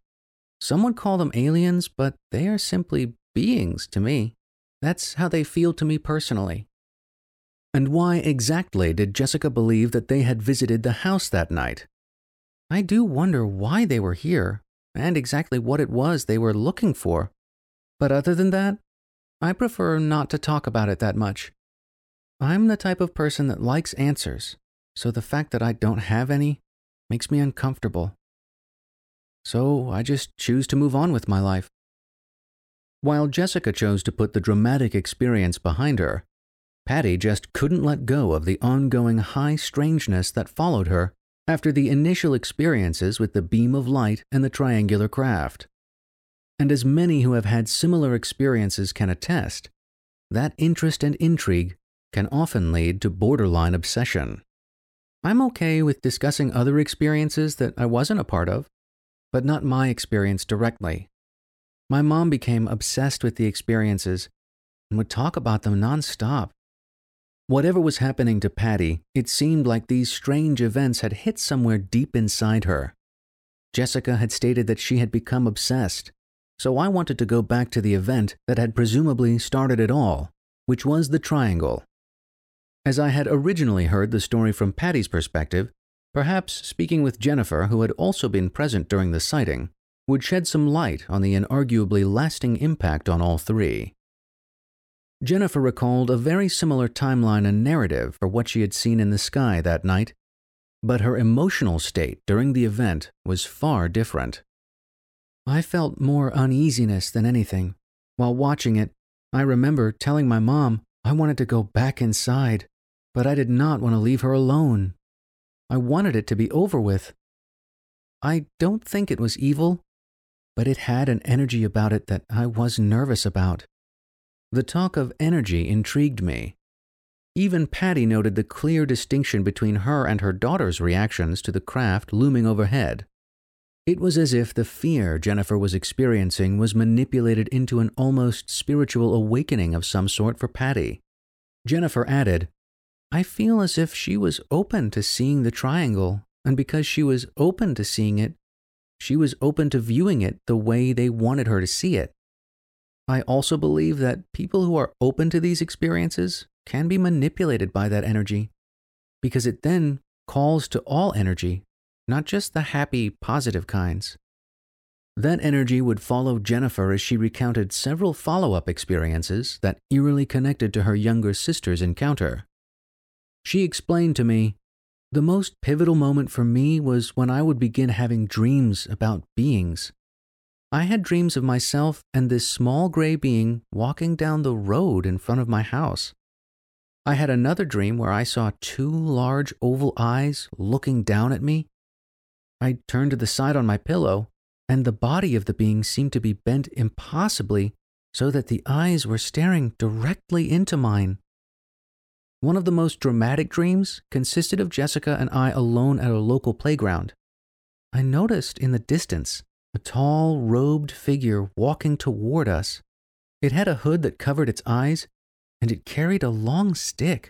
Some would call them aliens, but they are simply beings to me. That's how they feel to me personally. And why exactly did Jessica believe that they had visited the house that night? I do wonder why they were here and exactly what it was they were looking for. But other than that, I prefer not to talk about it that much. I'm the type of person that likes answers, so the fact that I don't have any makes me uncomfortable. So I just choose to move on with my life. While Jessica chose to put the dramatic experience behind her, Patty just couldn't let go of the ongoing high strangeness that followed her after the initial experiences with the beam of light and the triangular craft. And as many who have had similar experiences can attest, that interest and intrigue can often lead to borderline obsession. I'm okay with discussing other experiences that I wasn't a part of, but not my experience directly. My mom became obsessed with the experiences, and would talk about them nonstop. Whatever was happening to Patty, it seemed like these strange events had hit somewhere deep inside her. Jessica had stated that she had become obsessed, so I wanted to go back to the event that had presumably started it all, which was the triangle. As I had originally heard the story from Patty's perspective, perhaps speaking with Jennifer, who had also been present during the sighting, would shed some light on the inarguably lasting impact on all three. Jennifer recalled a very similar timeline and narrative for what she had seen in the sky that night, but her emotional state during the event was far different. I felt more uneasiness than anything. While watching it, I remember telling my mom I wanted to go back inside, but I did not want to leave her alone. I wanted it to be over with. I don't think it was evil, but it had an energy about it that I was nervous about. The talk of energy intrigued me. Even Patty noted the clear distinction between her and her daughter's reactions to the craft looming overhead. It was as if the fear Jennifer was experiencing was manipulated into an almost spiritual awakening of some sort for Patty. Jennifer added, I feel as if she was open to seeing the triangle, and because she was open to seeing it, she was open to viewing it the way they wanted her to see it. I also believe that people who are open to these experiences can be manipulated by that energy because it then calls to all energy, not just the happy, positive kinds. That energy would follow Jennifer as she recounted several follow up experiences that eerily connected to her younger sister's encounter. She explained to me the most pivotal moment for me was when I would begin having dreams about beings I had dreams of myself and this small gray being walking down the road in front of my house. I had another dream where I saw two large oval eyes looking down at me. I turned to the side on my pillow, and the body of the being seemed to be bent impossibly so that the eyes were staring directly into mine. One of the most dramatic dreams consisted of Jessica and I alone at a local playground. I noticed in the distance a tall, robed figure walking toward us. It had a hood that covered its eyes, and it carried a long stick.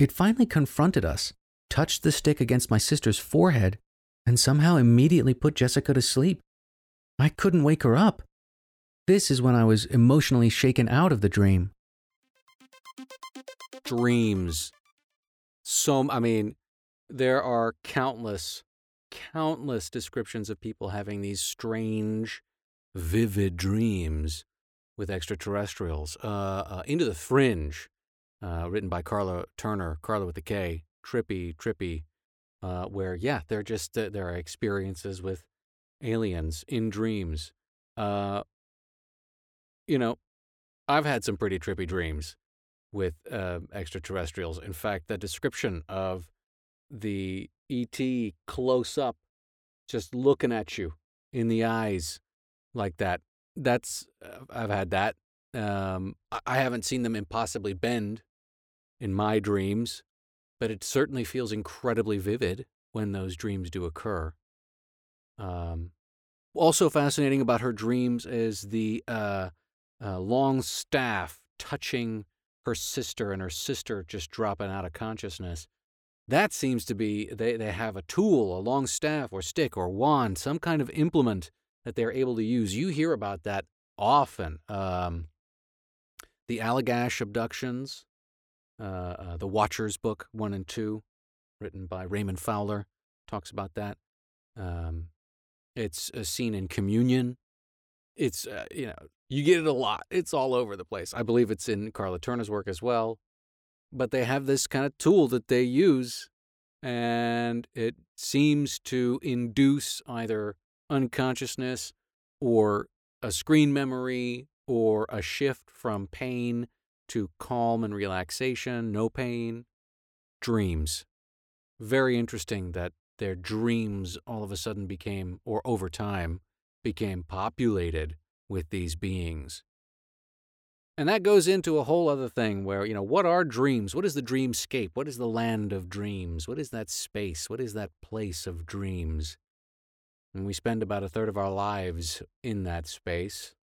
It finally confronted us, touched the stick against my sister's forehead, and somehow immediately put Jessica to sleep. I couldn't wake her up. This is when I was emotionally shaken out of the dream. Dreams. So, I mean, there are countless countless descriptions of people having these strange, vivid dreams with extraterrestrials. Uh, uh, Into the Fringe, uh, written by Karla Turner, Karla with the K, trippy, trippy, uh, where, yeah, they're just, uh, there are experiences with aliens in dreams. Uh, you know, I've had some pretty trippy dreams with extraterrestrials. In fact, the description of the ET close up, just looking at you in the eyes like that. That's, uh, I've had that. Um, I haven't seen them impossibly bend in my dreams, but it certainly feels incredibly vivid when those dreams do occur. Um, also fascinating about her dreams is the uh, uh, long staff touching her sister and her sister just dropping out of consciousness. That seems to be they, they have a tool, a long staff or stick or wand, some kind of implement that they're able to use. You hear about that often. Um, the Allagash abductions, uh, uh, the Watchers book one and two, written by Raymond Fowler, talks about that. Um, it's a scene in Communion. It's uh, you know you get it a lot. It's all over the place. I believe it's in Karla Turner's work as well but they have this kind of tool that they use, and it seems to induce either unconsciousness or a screen memory or a shift from pain to calm and relaxation, no pain, dreams. Very interesting that their dreams all of a sudden became, or over time, became populated with these beings. And that goes into a whole other thing where, you know, what are dreams? What is the dreamscape? What is the land of dreams? What is that space? What is that place of dreams? And we spend about a third of our lives in that space.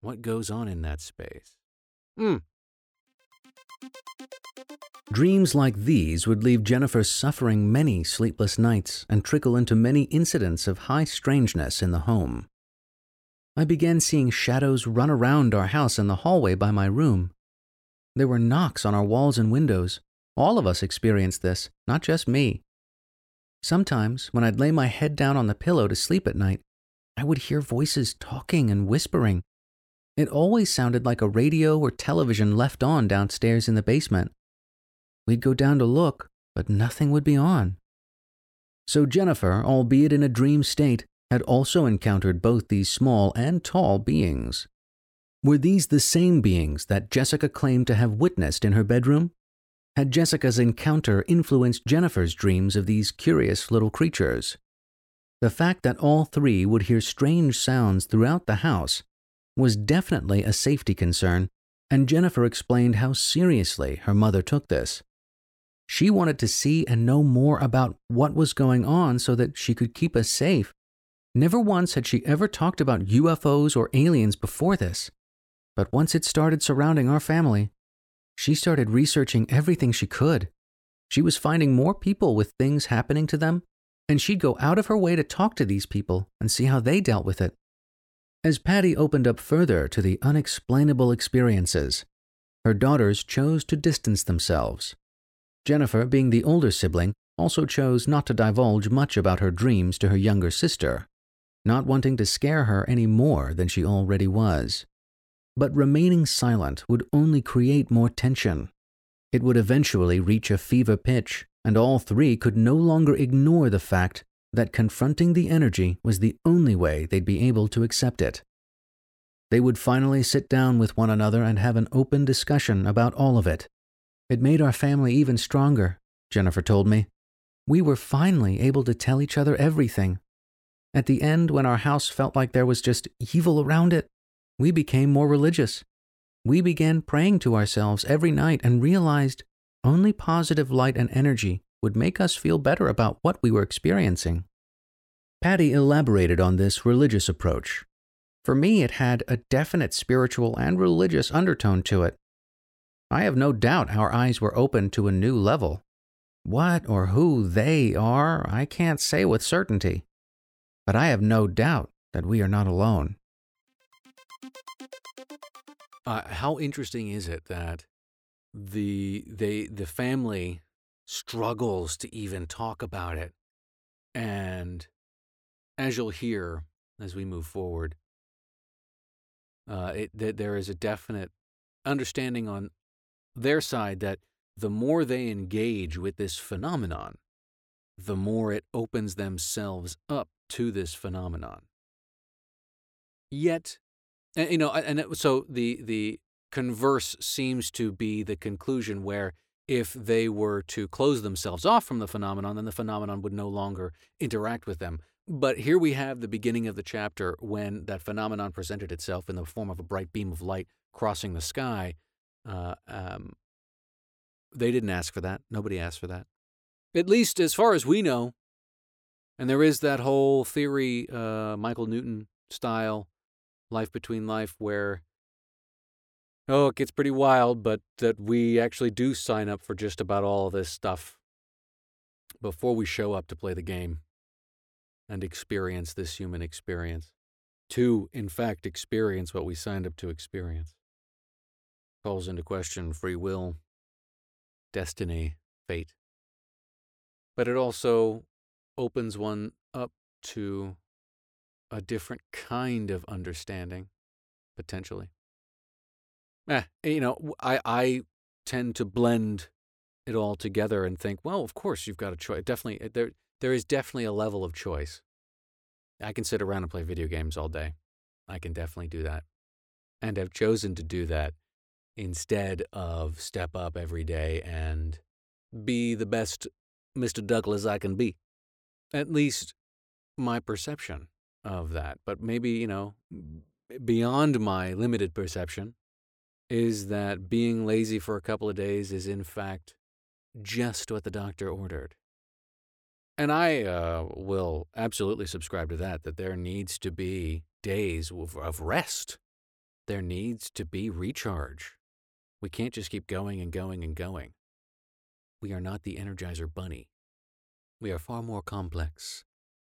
What goes on in that space? Hmm. Dreams like these would leave Jennifer suffering many sleepless nights and trickle into many incidents of high strangeness in the home. I began seeing shadows run around our house in the hallway by my room. There were knocks on our walls and windows. All of us experienced this, not just me. Sometimes, when I'd lay my head down on the pillow to sleep at night, I would hear voices talking and whispering. It always sounded like a radio or television left on downstairs in the basement. We'd go down to look, but nothing would be on. So Jennifer, albeit in a dream state, had also encountered both these small and tall beings. Were these the same beings that Jessica claimed to have witnessed in her bedroom? Had Jessica's encounter influenced Jennifer's dreams of these curious little creatures? The fact that all three would hear strange sounds throughout the house was definitely a safety concern, and Jennifer explained how seriously her mother took this. She wanted to see and know more about what was going on so that she could keep us safe. Never once had she ever talked about UFOs or aliens before this. But once it started surrounding our family, she started researching everything she could. She was finding more people with things happening to them, and she'd go out of her way to talk to these people and see how they dealt with it. As Patty opened up further to the unexplainable experiences, her daughters chose to distance themselves. Jennifer, being the older sibling, also chose not to divulge much about her dreams to her younger sister, not wanting to scare her any more than she already was. But remaining silent would only create more tension. It would eventually reach a fever pitch, and all three could no longer ignore the fact that confronting the energy was the only way they'd be able to accept it. They would finally sit down with one another and have an open discussion about all of it. It made our family even stronger, Jennifer told me. We were finally able to tell each other everything. At the end, when our house felt like there was just evil around it, we became more religious. We began praying to ourselves every night and realized only positive light and energy would make us feel better about what we were experiencing. Patty elaborated on this religious approach. For me, it had a definite spiritual and religious undertone to it. I have no doubt our eyes were opened to a new level. What or who they are, I can't say with certainty. But I have no doubt that we are not alone. Uh, how interesting is it that the they the family struggles to even talk about it, and as you'll hear as we move forward, uh, it that there is a definite understanding on their side that the more they engage with this phenomenon, the more it opens themselves up to this phenomenon. Yet, and, you know, and it, so the the converse seems to be the conclusion where if they were to close themselves off from the phenomenon, then the phenomenon would no longer interact with them. But here we have the beginning of the chapter when that phenomenon presented itself in the form of a bright beam of light crossing the sky. Uh, um, they didn't ask for that. Nobody asked for that. At least as far as we know. And there is that whole theory, uh, Michael Newton style, life between life, where, oh, it gets pretty wild, but that we actually do sign up for just about all this stuff before we show up to play the game and experience this human experience. To, in fact, experience what we signed up to experience. Calls into question free will, destiny, fate. But it also opens one up to a different kind of understanding, potentially. Eh, you know, I, I tend to blend it all together and think, well, of course you've got a choice. Definitely, eh, there, there is definitely a level of choice. I can sit around and play video games all day. I can definitely do that. And I've chosen to do that instead of step up every day and be the best Mr. Douglas I can be. At least my perception of that. But maybe, you know, beyond my limited perception is that being lazy for a couple of days is, in fact, just what the doctor ordered. And I uh, will absolutely subscribe to that, that there needs to be days of, of rest. There needs to be recharge. We can't just keep going and going and going. We are not the Energizer Bunny. We are far more complex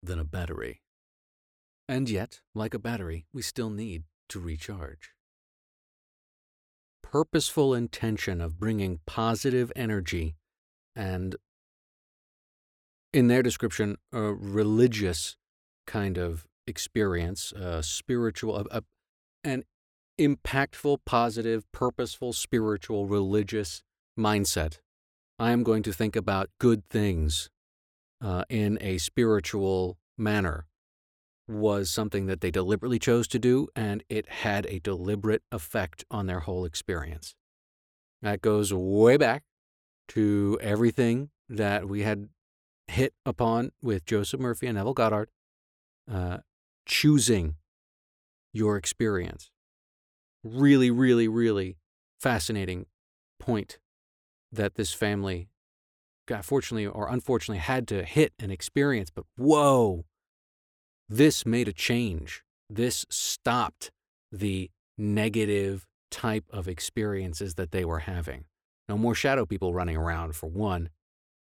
than a battery. And yet, like a battery, we still need to recharge. Purposeful intention of bringing positive energy and, in their description, a religious kind of experience, a spiritual, a, a, an impactful, positive, purposeful, spiritual, religious mindset. I am going to think about good things uh, in a spiritual manner was something that they deliberately chose to do, and it had a deliberate effect on their whole experience. That goes way back to everything that we had hit upon with Joseph Murphy and Neville Goddard, uh, choosing your experience. Really, really, really fascinating point that this family, got fortunately or unfortunately, had to hit and experience. But whoa, this made a change. This stopped the negative type of experiences that they were having. No more shadow people running around, for one.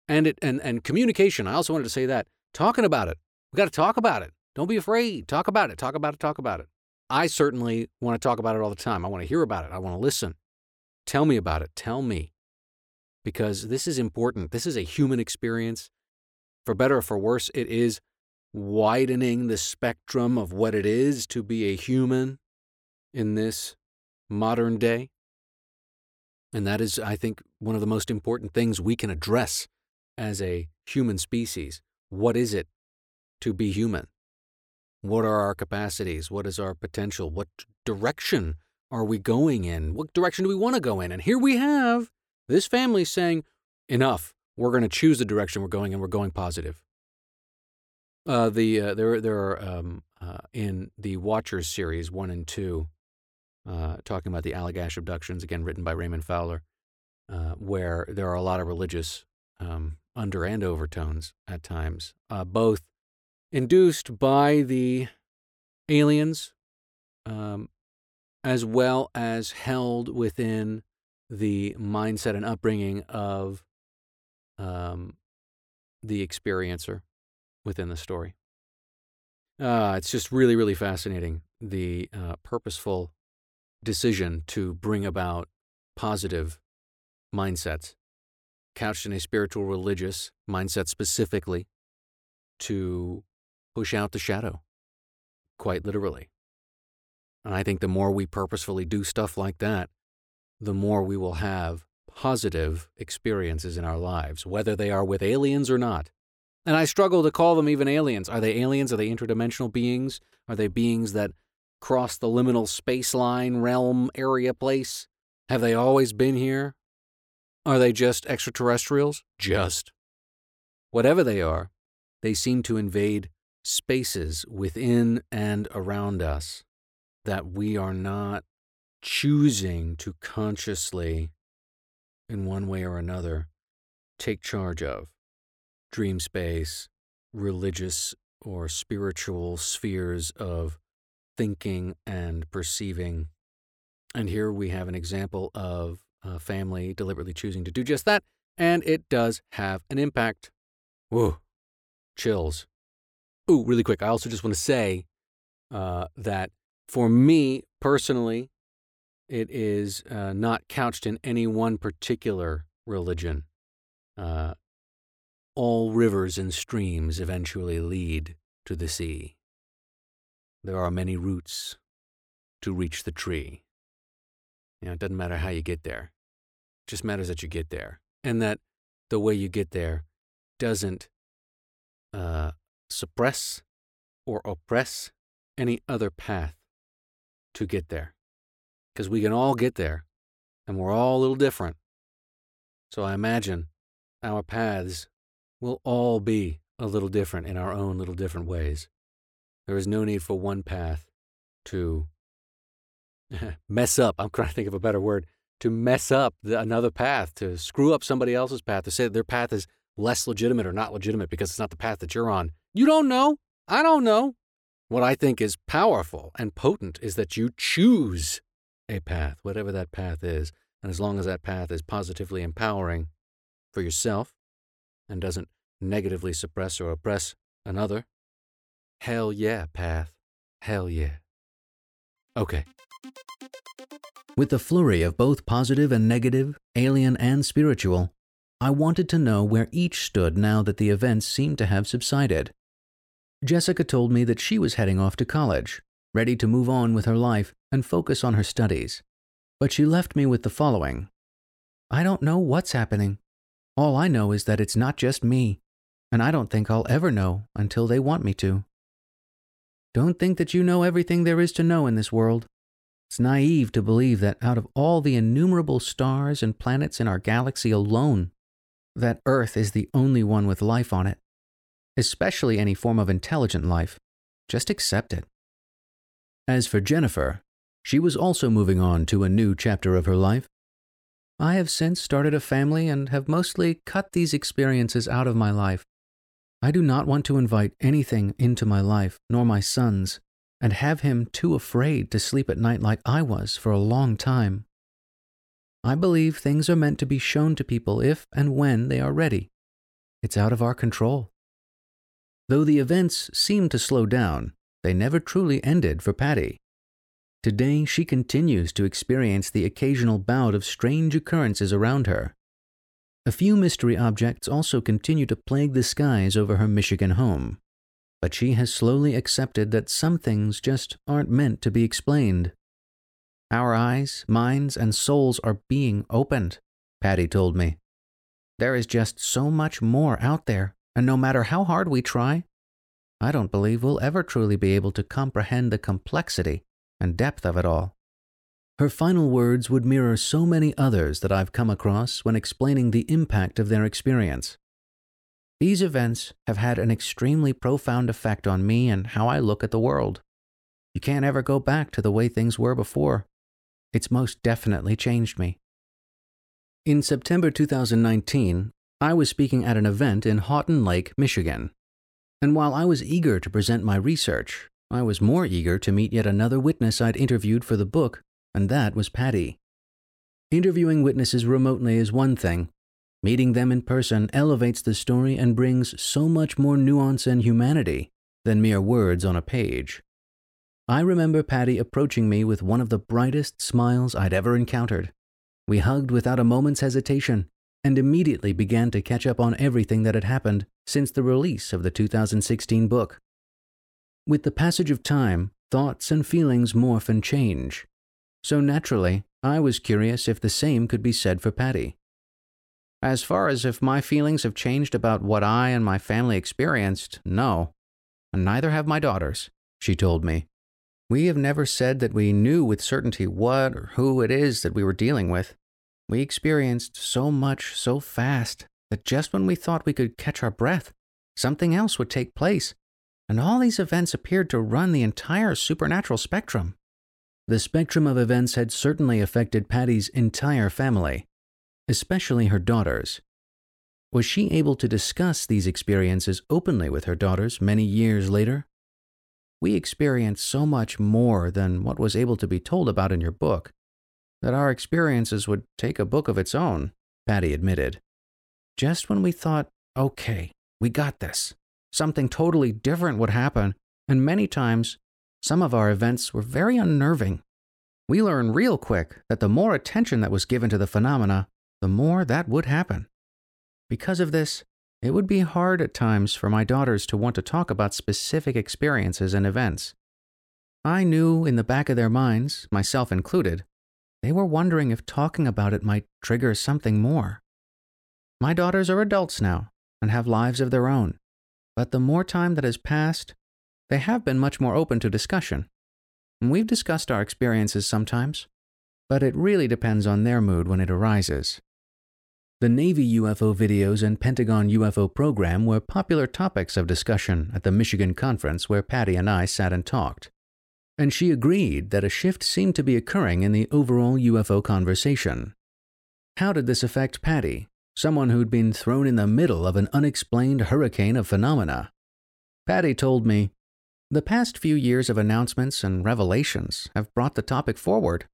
And it and, and communication. I also wanted to say that. Talking about it. We got to talk about it. Don't be afraid. Talk about it. Talk about it. Talk about it. I certainly want to talk about it all the time. I want to hear about it. I want to listen. Tell me about it. Tell me. Because this is important. This is a human experience. For better or for worse, it is widening the spectrum of what it is to be a human in this modern day. And that is, I think, one of the most important things we can address as a human species. What is it to be human? What are our capacities? What is our potential? What direction are we going in? What direction do we want to go in? And here we have this family is saying, enough. We're going to choose the direction we're going and we're going positive. Uh, the uh, there there are um, uh, in the Watchers series one and two, uh, talking about the Allagash abductions again, written by Raymond Fowler, uh, where there are a lot of religious um, under and overtones at times, uh, both induced by the aliens, um, as well as held within the mindset and upbringing of um, the experiencer within the story. Uh, it's just really, really fascinating the uh, purposeful decision to bring about positive mindsets, couched in a spiritual religious mindset specifically, to push out the shadow, quite literally. And I think the more we purposefully do stuff like that, the more we will have positive experiences in our lives, whether they are with aliens or not. And I struggle to call them even aliens. Are they aliens? Are they interdimensional beings? Are they beings that cross the liminal space line, realm, area, place? Have they always been here? Are they just extraterrestrials? Just. Whatever they are, they seem to invade spaces within and around us that we are not choosing to consciously, in one way or another, take charge of dream space, religious or spiritual spheres of thinking and perceiving. And here we have an example of a family deliberately choosing to do just that, and it does have an impact. Whoa, chills. Ooh, really quick, I also just want to say uh, that for me personally, it is uh, not couched in any one particular religion. Uh, all rivers and streams eventually lead to the sea. There are many routes to reach the tree. You know, it doesn't matter how you get there. It just matters that you get there. And that the way you get there doesn't uh, suppress or oppress any other path to get there. Because we can all get there, and we're all a little different. So I imagine our paths We'll all be a little different in our own little different ways. There is no need for one path to (laughs) mess up. I'm trying to think of a better word. To mess up the, another path, to screw up somebody else's path, to say that their path is less legitimate or not legitimate because it's not the path that you're on. You don't know. I don't know. What I think is powerful and potent is that you choose a path, whatever that path is. And as long as that path is positively empowering for yourself and doesn't negatively suppress or oppress another, hell yeah, path. Hell yeah. Okay. With the flurry of both positive and negative, alien and spiritual, I wanted to know where each stood now that the events seemed to have subsided. Jessica told me that she was heading off to college, ready to move on with her life and focus on her studies. But she left me with the following I don't know what's happening. All I know is that it's not just me, and I don't think I'll ever know until they want me to. Don't think that you know everything there is to know in this world. It's naive to believe that out of all the innumerable stars and planets in our galaxy alone, that Earth is the only one with life on it, especially any form of intelligent life. Just accept it. As for Jennifer, she was also moving on to a new chapter of her life. I have since started a family and have mostly cut these experiences out of my life. I do not want to invite anything into my life, nor my son's, and have him too afraid to sleep at night like I was for a long time. I believe things are meant to be shown to people if and when they are ready. It's out of our control. Though the events seem to slow down, they never truly ended for Patty. Today, she continues to experience the occasional bout of strange occurrences around her. A few mystery objects also continue to plague the skies over her Michigan home, but she has slowly accepted that some things just aren't meant to be explained. Our eyes, minds, and souls are being opened, Patty told me. There is just so much more out there, and no matter how hard we try, I don't believe we'll ever truly be able to comprehend the complexity and depth of it all. Her final words would mirror so many others that I've come across when explaining the impact of their experience. These events have had an extremely profound effect on me and how I look at the world. You can't ever go back to the way things were before. It's most definitely changed me. In September 2019, I was speaking at an event in Houghton Lake, Michigan. And while I was eager to present my research, I was more eager to meet yet another witness I'd interviewed for the book, and that was Patty. Interviewing witnesses remotely is one thing. Meeting them in person elevates the story and brings so much more nuance and humanity than mere words on a page. I remember Patty approaching me with one of the brightest smiles I'd ever encountered. We hugged without a moment's hesitation and immediately began to catch up on everything that had happened since the release of the 2016 book. With the passage of time, thoughts and feelings morph and change. So naturally, I was curious if the same could be said for Patty. As far as if my feelings have changed about what I and my family experienced, no. Neither have my daughters, she told me. We have never said that we knew with certainty what or who it is that we were dealing with. We experienced so much so fast that just when we thought we could catch our breath, something else would take place and all these events appeared to run the entire supernatural spectrum. The spectrum of events had certainly affected Patty's entire family, especially her daughters. Was she able to discuss these experiences openly with her daughters many years later? We experienced so much more than what was able to be told about in your book that our experiences would take a book of its own, Patty admitted. Just when we thought, okay, we got this, something totally different would happen, and many times, some of our events were very unnerving. We learned real quick that the more attention that was given to the phenomena, the more that would happen. Because of this, it would be hard at times for my daughters to want to talk about specific experiences and events. I knew in the back of their minds, myself included, they were wondering if talking about it might trigger something more. My daughters are adults now and have lives of their own, but the more time that has passed, they have been much more open to discussion. We've discussed our experiences sometimes, but it really depends on their mood when it arises. The Navy UFO videos and Pentagon UFO program were popular topics of discussion at the Michigan conference where Patty and I sat and talked. And she agreed that a shift seemed to be occurring in the overall UFO conversation. How did this affect Patty? Someone who'd been thrown in the middle of an unexplained hurricane of phenomena. Patty told me, The past few years of announcements and revelations have brought the topic forward.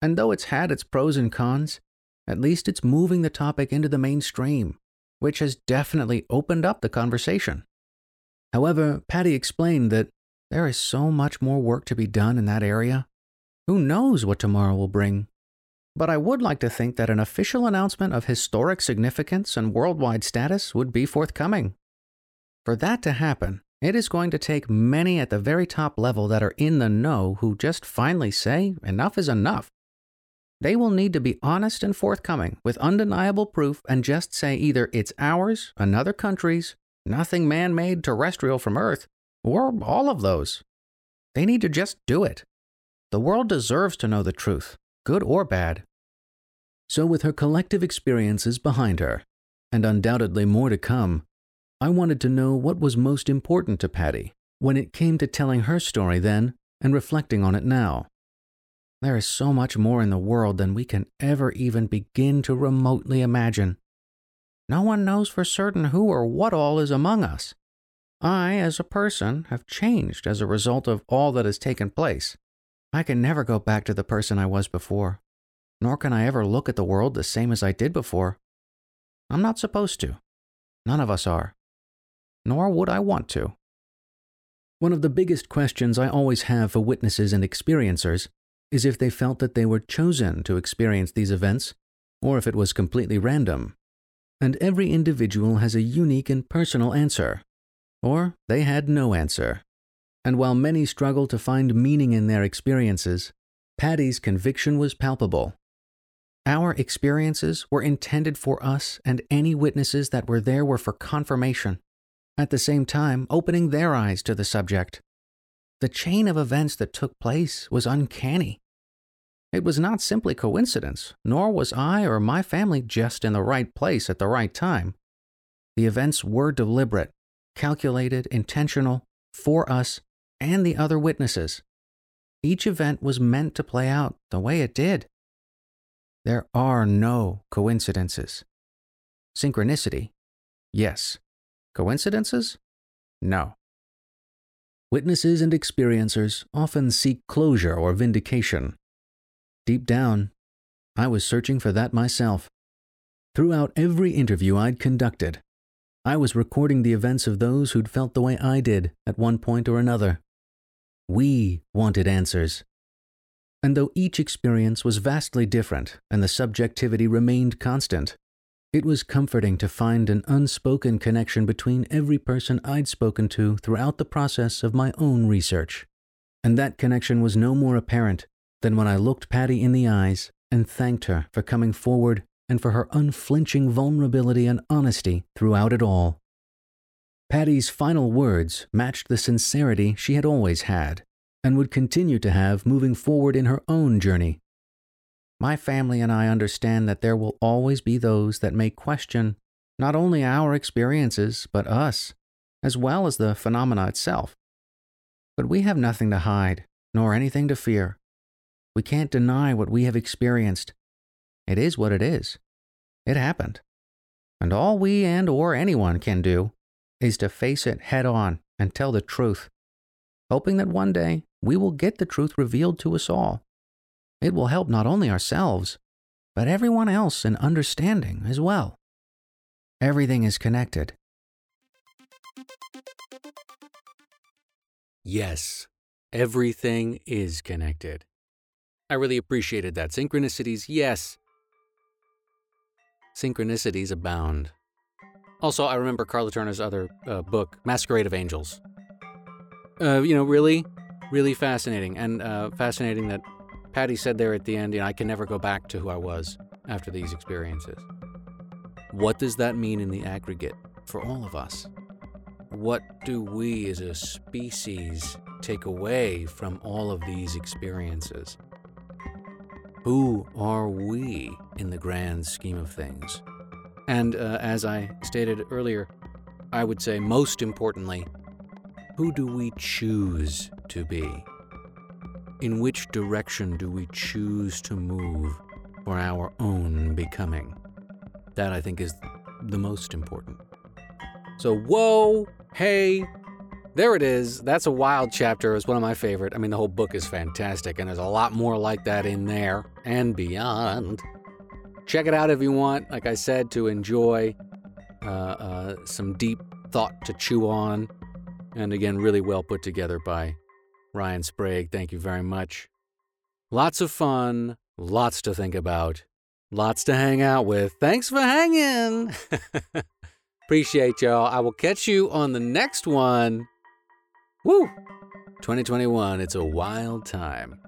And though it's had its pros and cons, at least it's moving the topic into the mainstream, which has definitely opened up the conversation. However, Patty explained that there is so much more work to be done in that area. Who knows what tomorrow will bring? But I would like to think that an official announcement of historic significance and worldwide status would be forthcoming. For that to happen, it is going to take many at the very top level that are in the know who just finally say, enough is enough. They will need to be honest and forthcoming with undeniable proof and just say either it's ours, another country's, nothing man made terrestrial from Earth, or all of those. They need to just do it. The world deserves to know the truth, good or bad. So, with her collective experiences behind her, and undoubtedly more to come, I wanted to know what was most important to Patty when it came to telling her story then and reflecting on it now. There is so much more in the world than we can ever even begin to remotely imagine. No one knows for certain who or what all is among us. I, as a person, have changed as a result of all that has taken place. I can never go back to the person I was before, nor can I ever look at the world the same as I did before. I'm not supposed to. None of us are nor would I want to. One of the biggest questions I always have for witnesses and experiencers is if they felt that they were chosen to experience these events, or if it was completely random. And every individual has a unique and personal answer, or they had no answer. And while many struggle to find meaning in their experiences, Patty's conviction was palpable. Our experiences were intended for us, and any witnesses that were there were for confirmation at the same time opening their eyes to the subject. The chain of events that took place was uncanny. It was not simply coincidence, nor was I or my family just in the right place at the right time. The events were deliberate, calculated, intentional, for us and the other witnesses. Each event was meant to play out the way it did. There are no coincidences. Synchronicity, yes. Coincidences? No. Witnesses and experiencers often seek closure or vindication. Deep down, I was searching for that myself. Throughout every interview I'd conducted, I was recording the events of those who'd felt the way I did at one point or another. We wanted answers. And though each experience was vastly different and the subjectivity remained constant, it was comforting to find an unspoken connection between every person I'd spoken to throughout the process of my own research. And that connection was no more apparent than when I looked Patty in the eyes and thanked her for coming forward and for her unflinching vulnerability and honesty throughout it all. Patty's final words matched the sincerity she had always had and would continue to have moving forward in her own journey my family and I understand that there will always be those that may question not only our experiences, but us, as well as the phenomena itself. But we have nothing to hide, nor anything to fear. We can't deny what we have experienced. It is what it is. It happened. And all we and or anyone can do is to face it head on and tell the truth, hoping that one day we will get the truth revealed to us all it will help not only ourselves, but everyone else in understanding as well. Everything is connected. Yes, everything is connected. I really appreciated that. Synchronicities, yes. Synchronicities abound. Also, I remember Karla Turner's other uh, book, Masquerade of Angels. Uh, you know, really, really fascinating. And uh, fascinating that Patty said there at the end, you know, I can never go back to who I was after these experiences. What does that mean in the aggregate for all of us? What do we as a species take away from all of these experiences? Who are we in the grand scheme of things? And uh, as I stated earlier, I would say most importantly, who do we choose to be? In which direction do we choose to move for our own becoming? That I think is the most important. So, whoa, hey, there it is. That's a wild chapter. It's one of my favorite. I mean, the whole book is fantastic, and there's a lot more like that in there and beyond. Check it out if you want, like I said, to enjoy uh, uh, some deep thought to chew on. And again, really well put together by Ryan Sprague. Thank you very much. Lots of fun, lots to think about, lots to hang out with. Thanks for hanging. (laughs) Appreciate y'all. I will catch you on the next one. Woo! 2021, it's a wild time.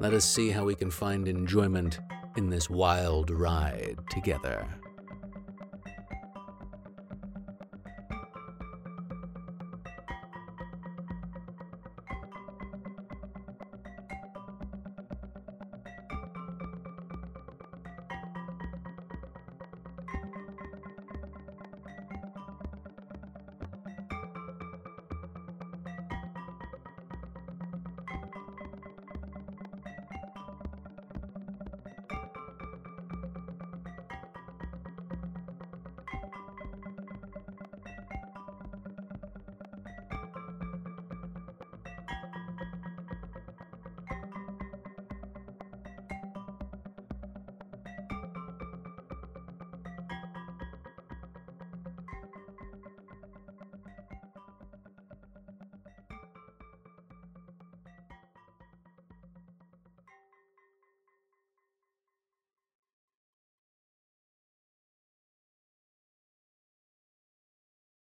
Let us see how we can find enjoyment in this wild ride together.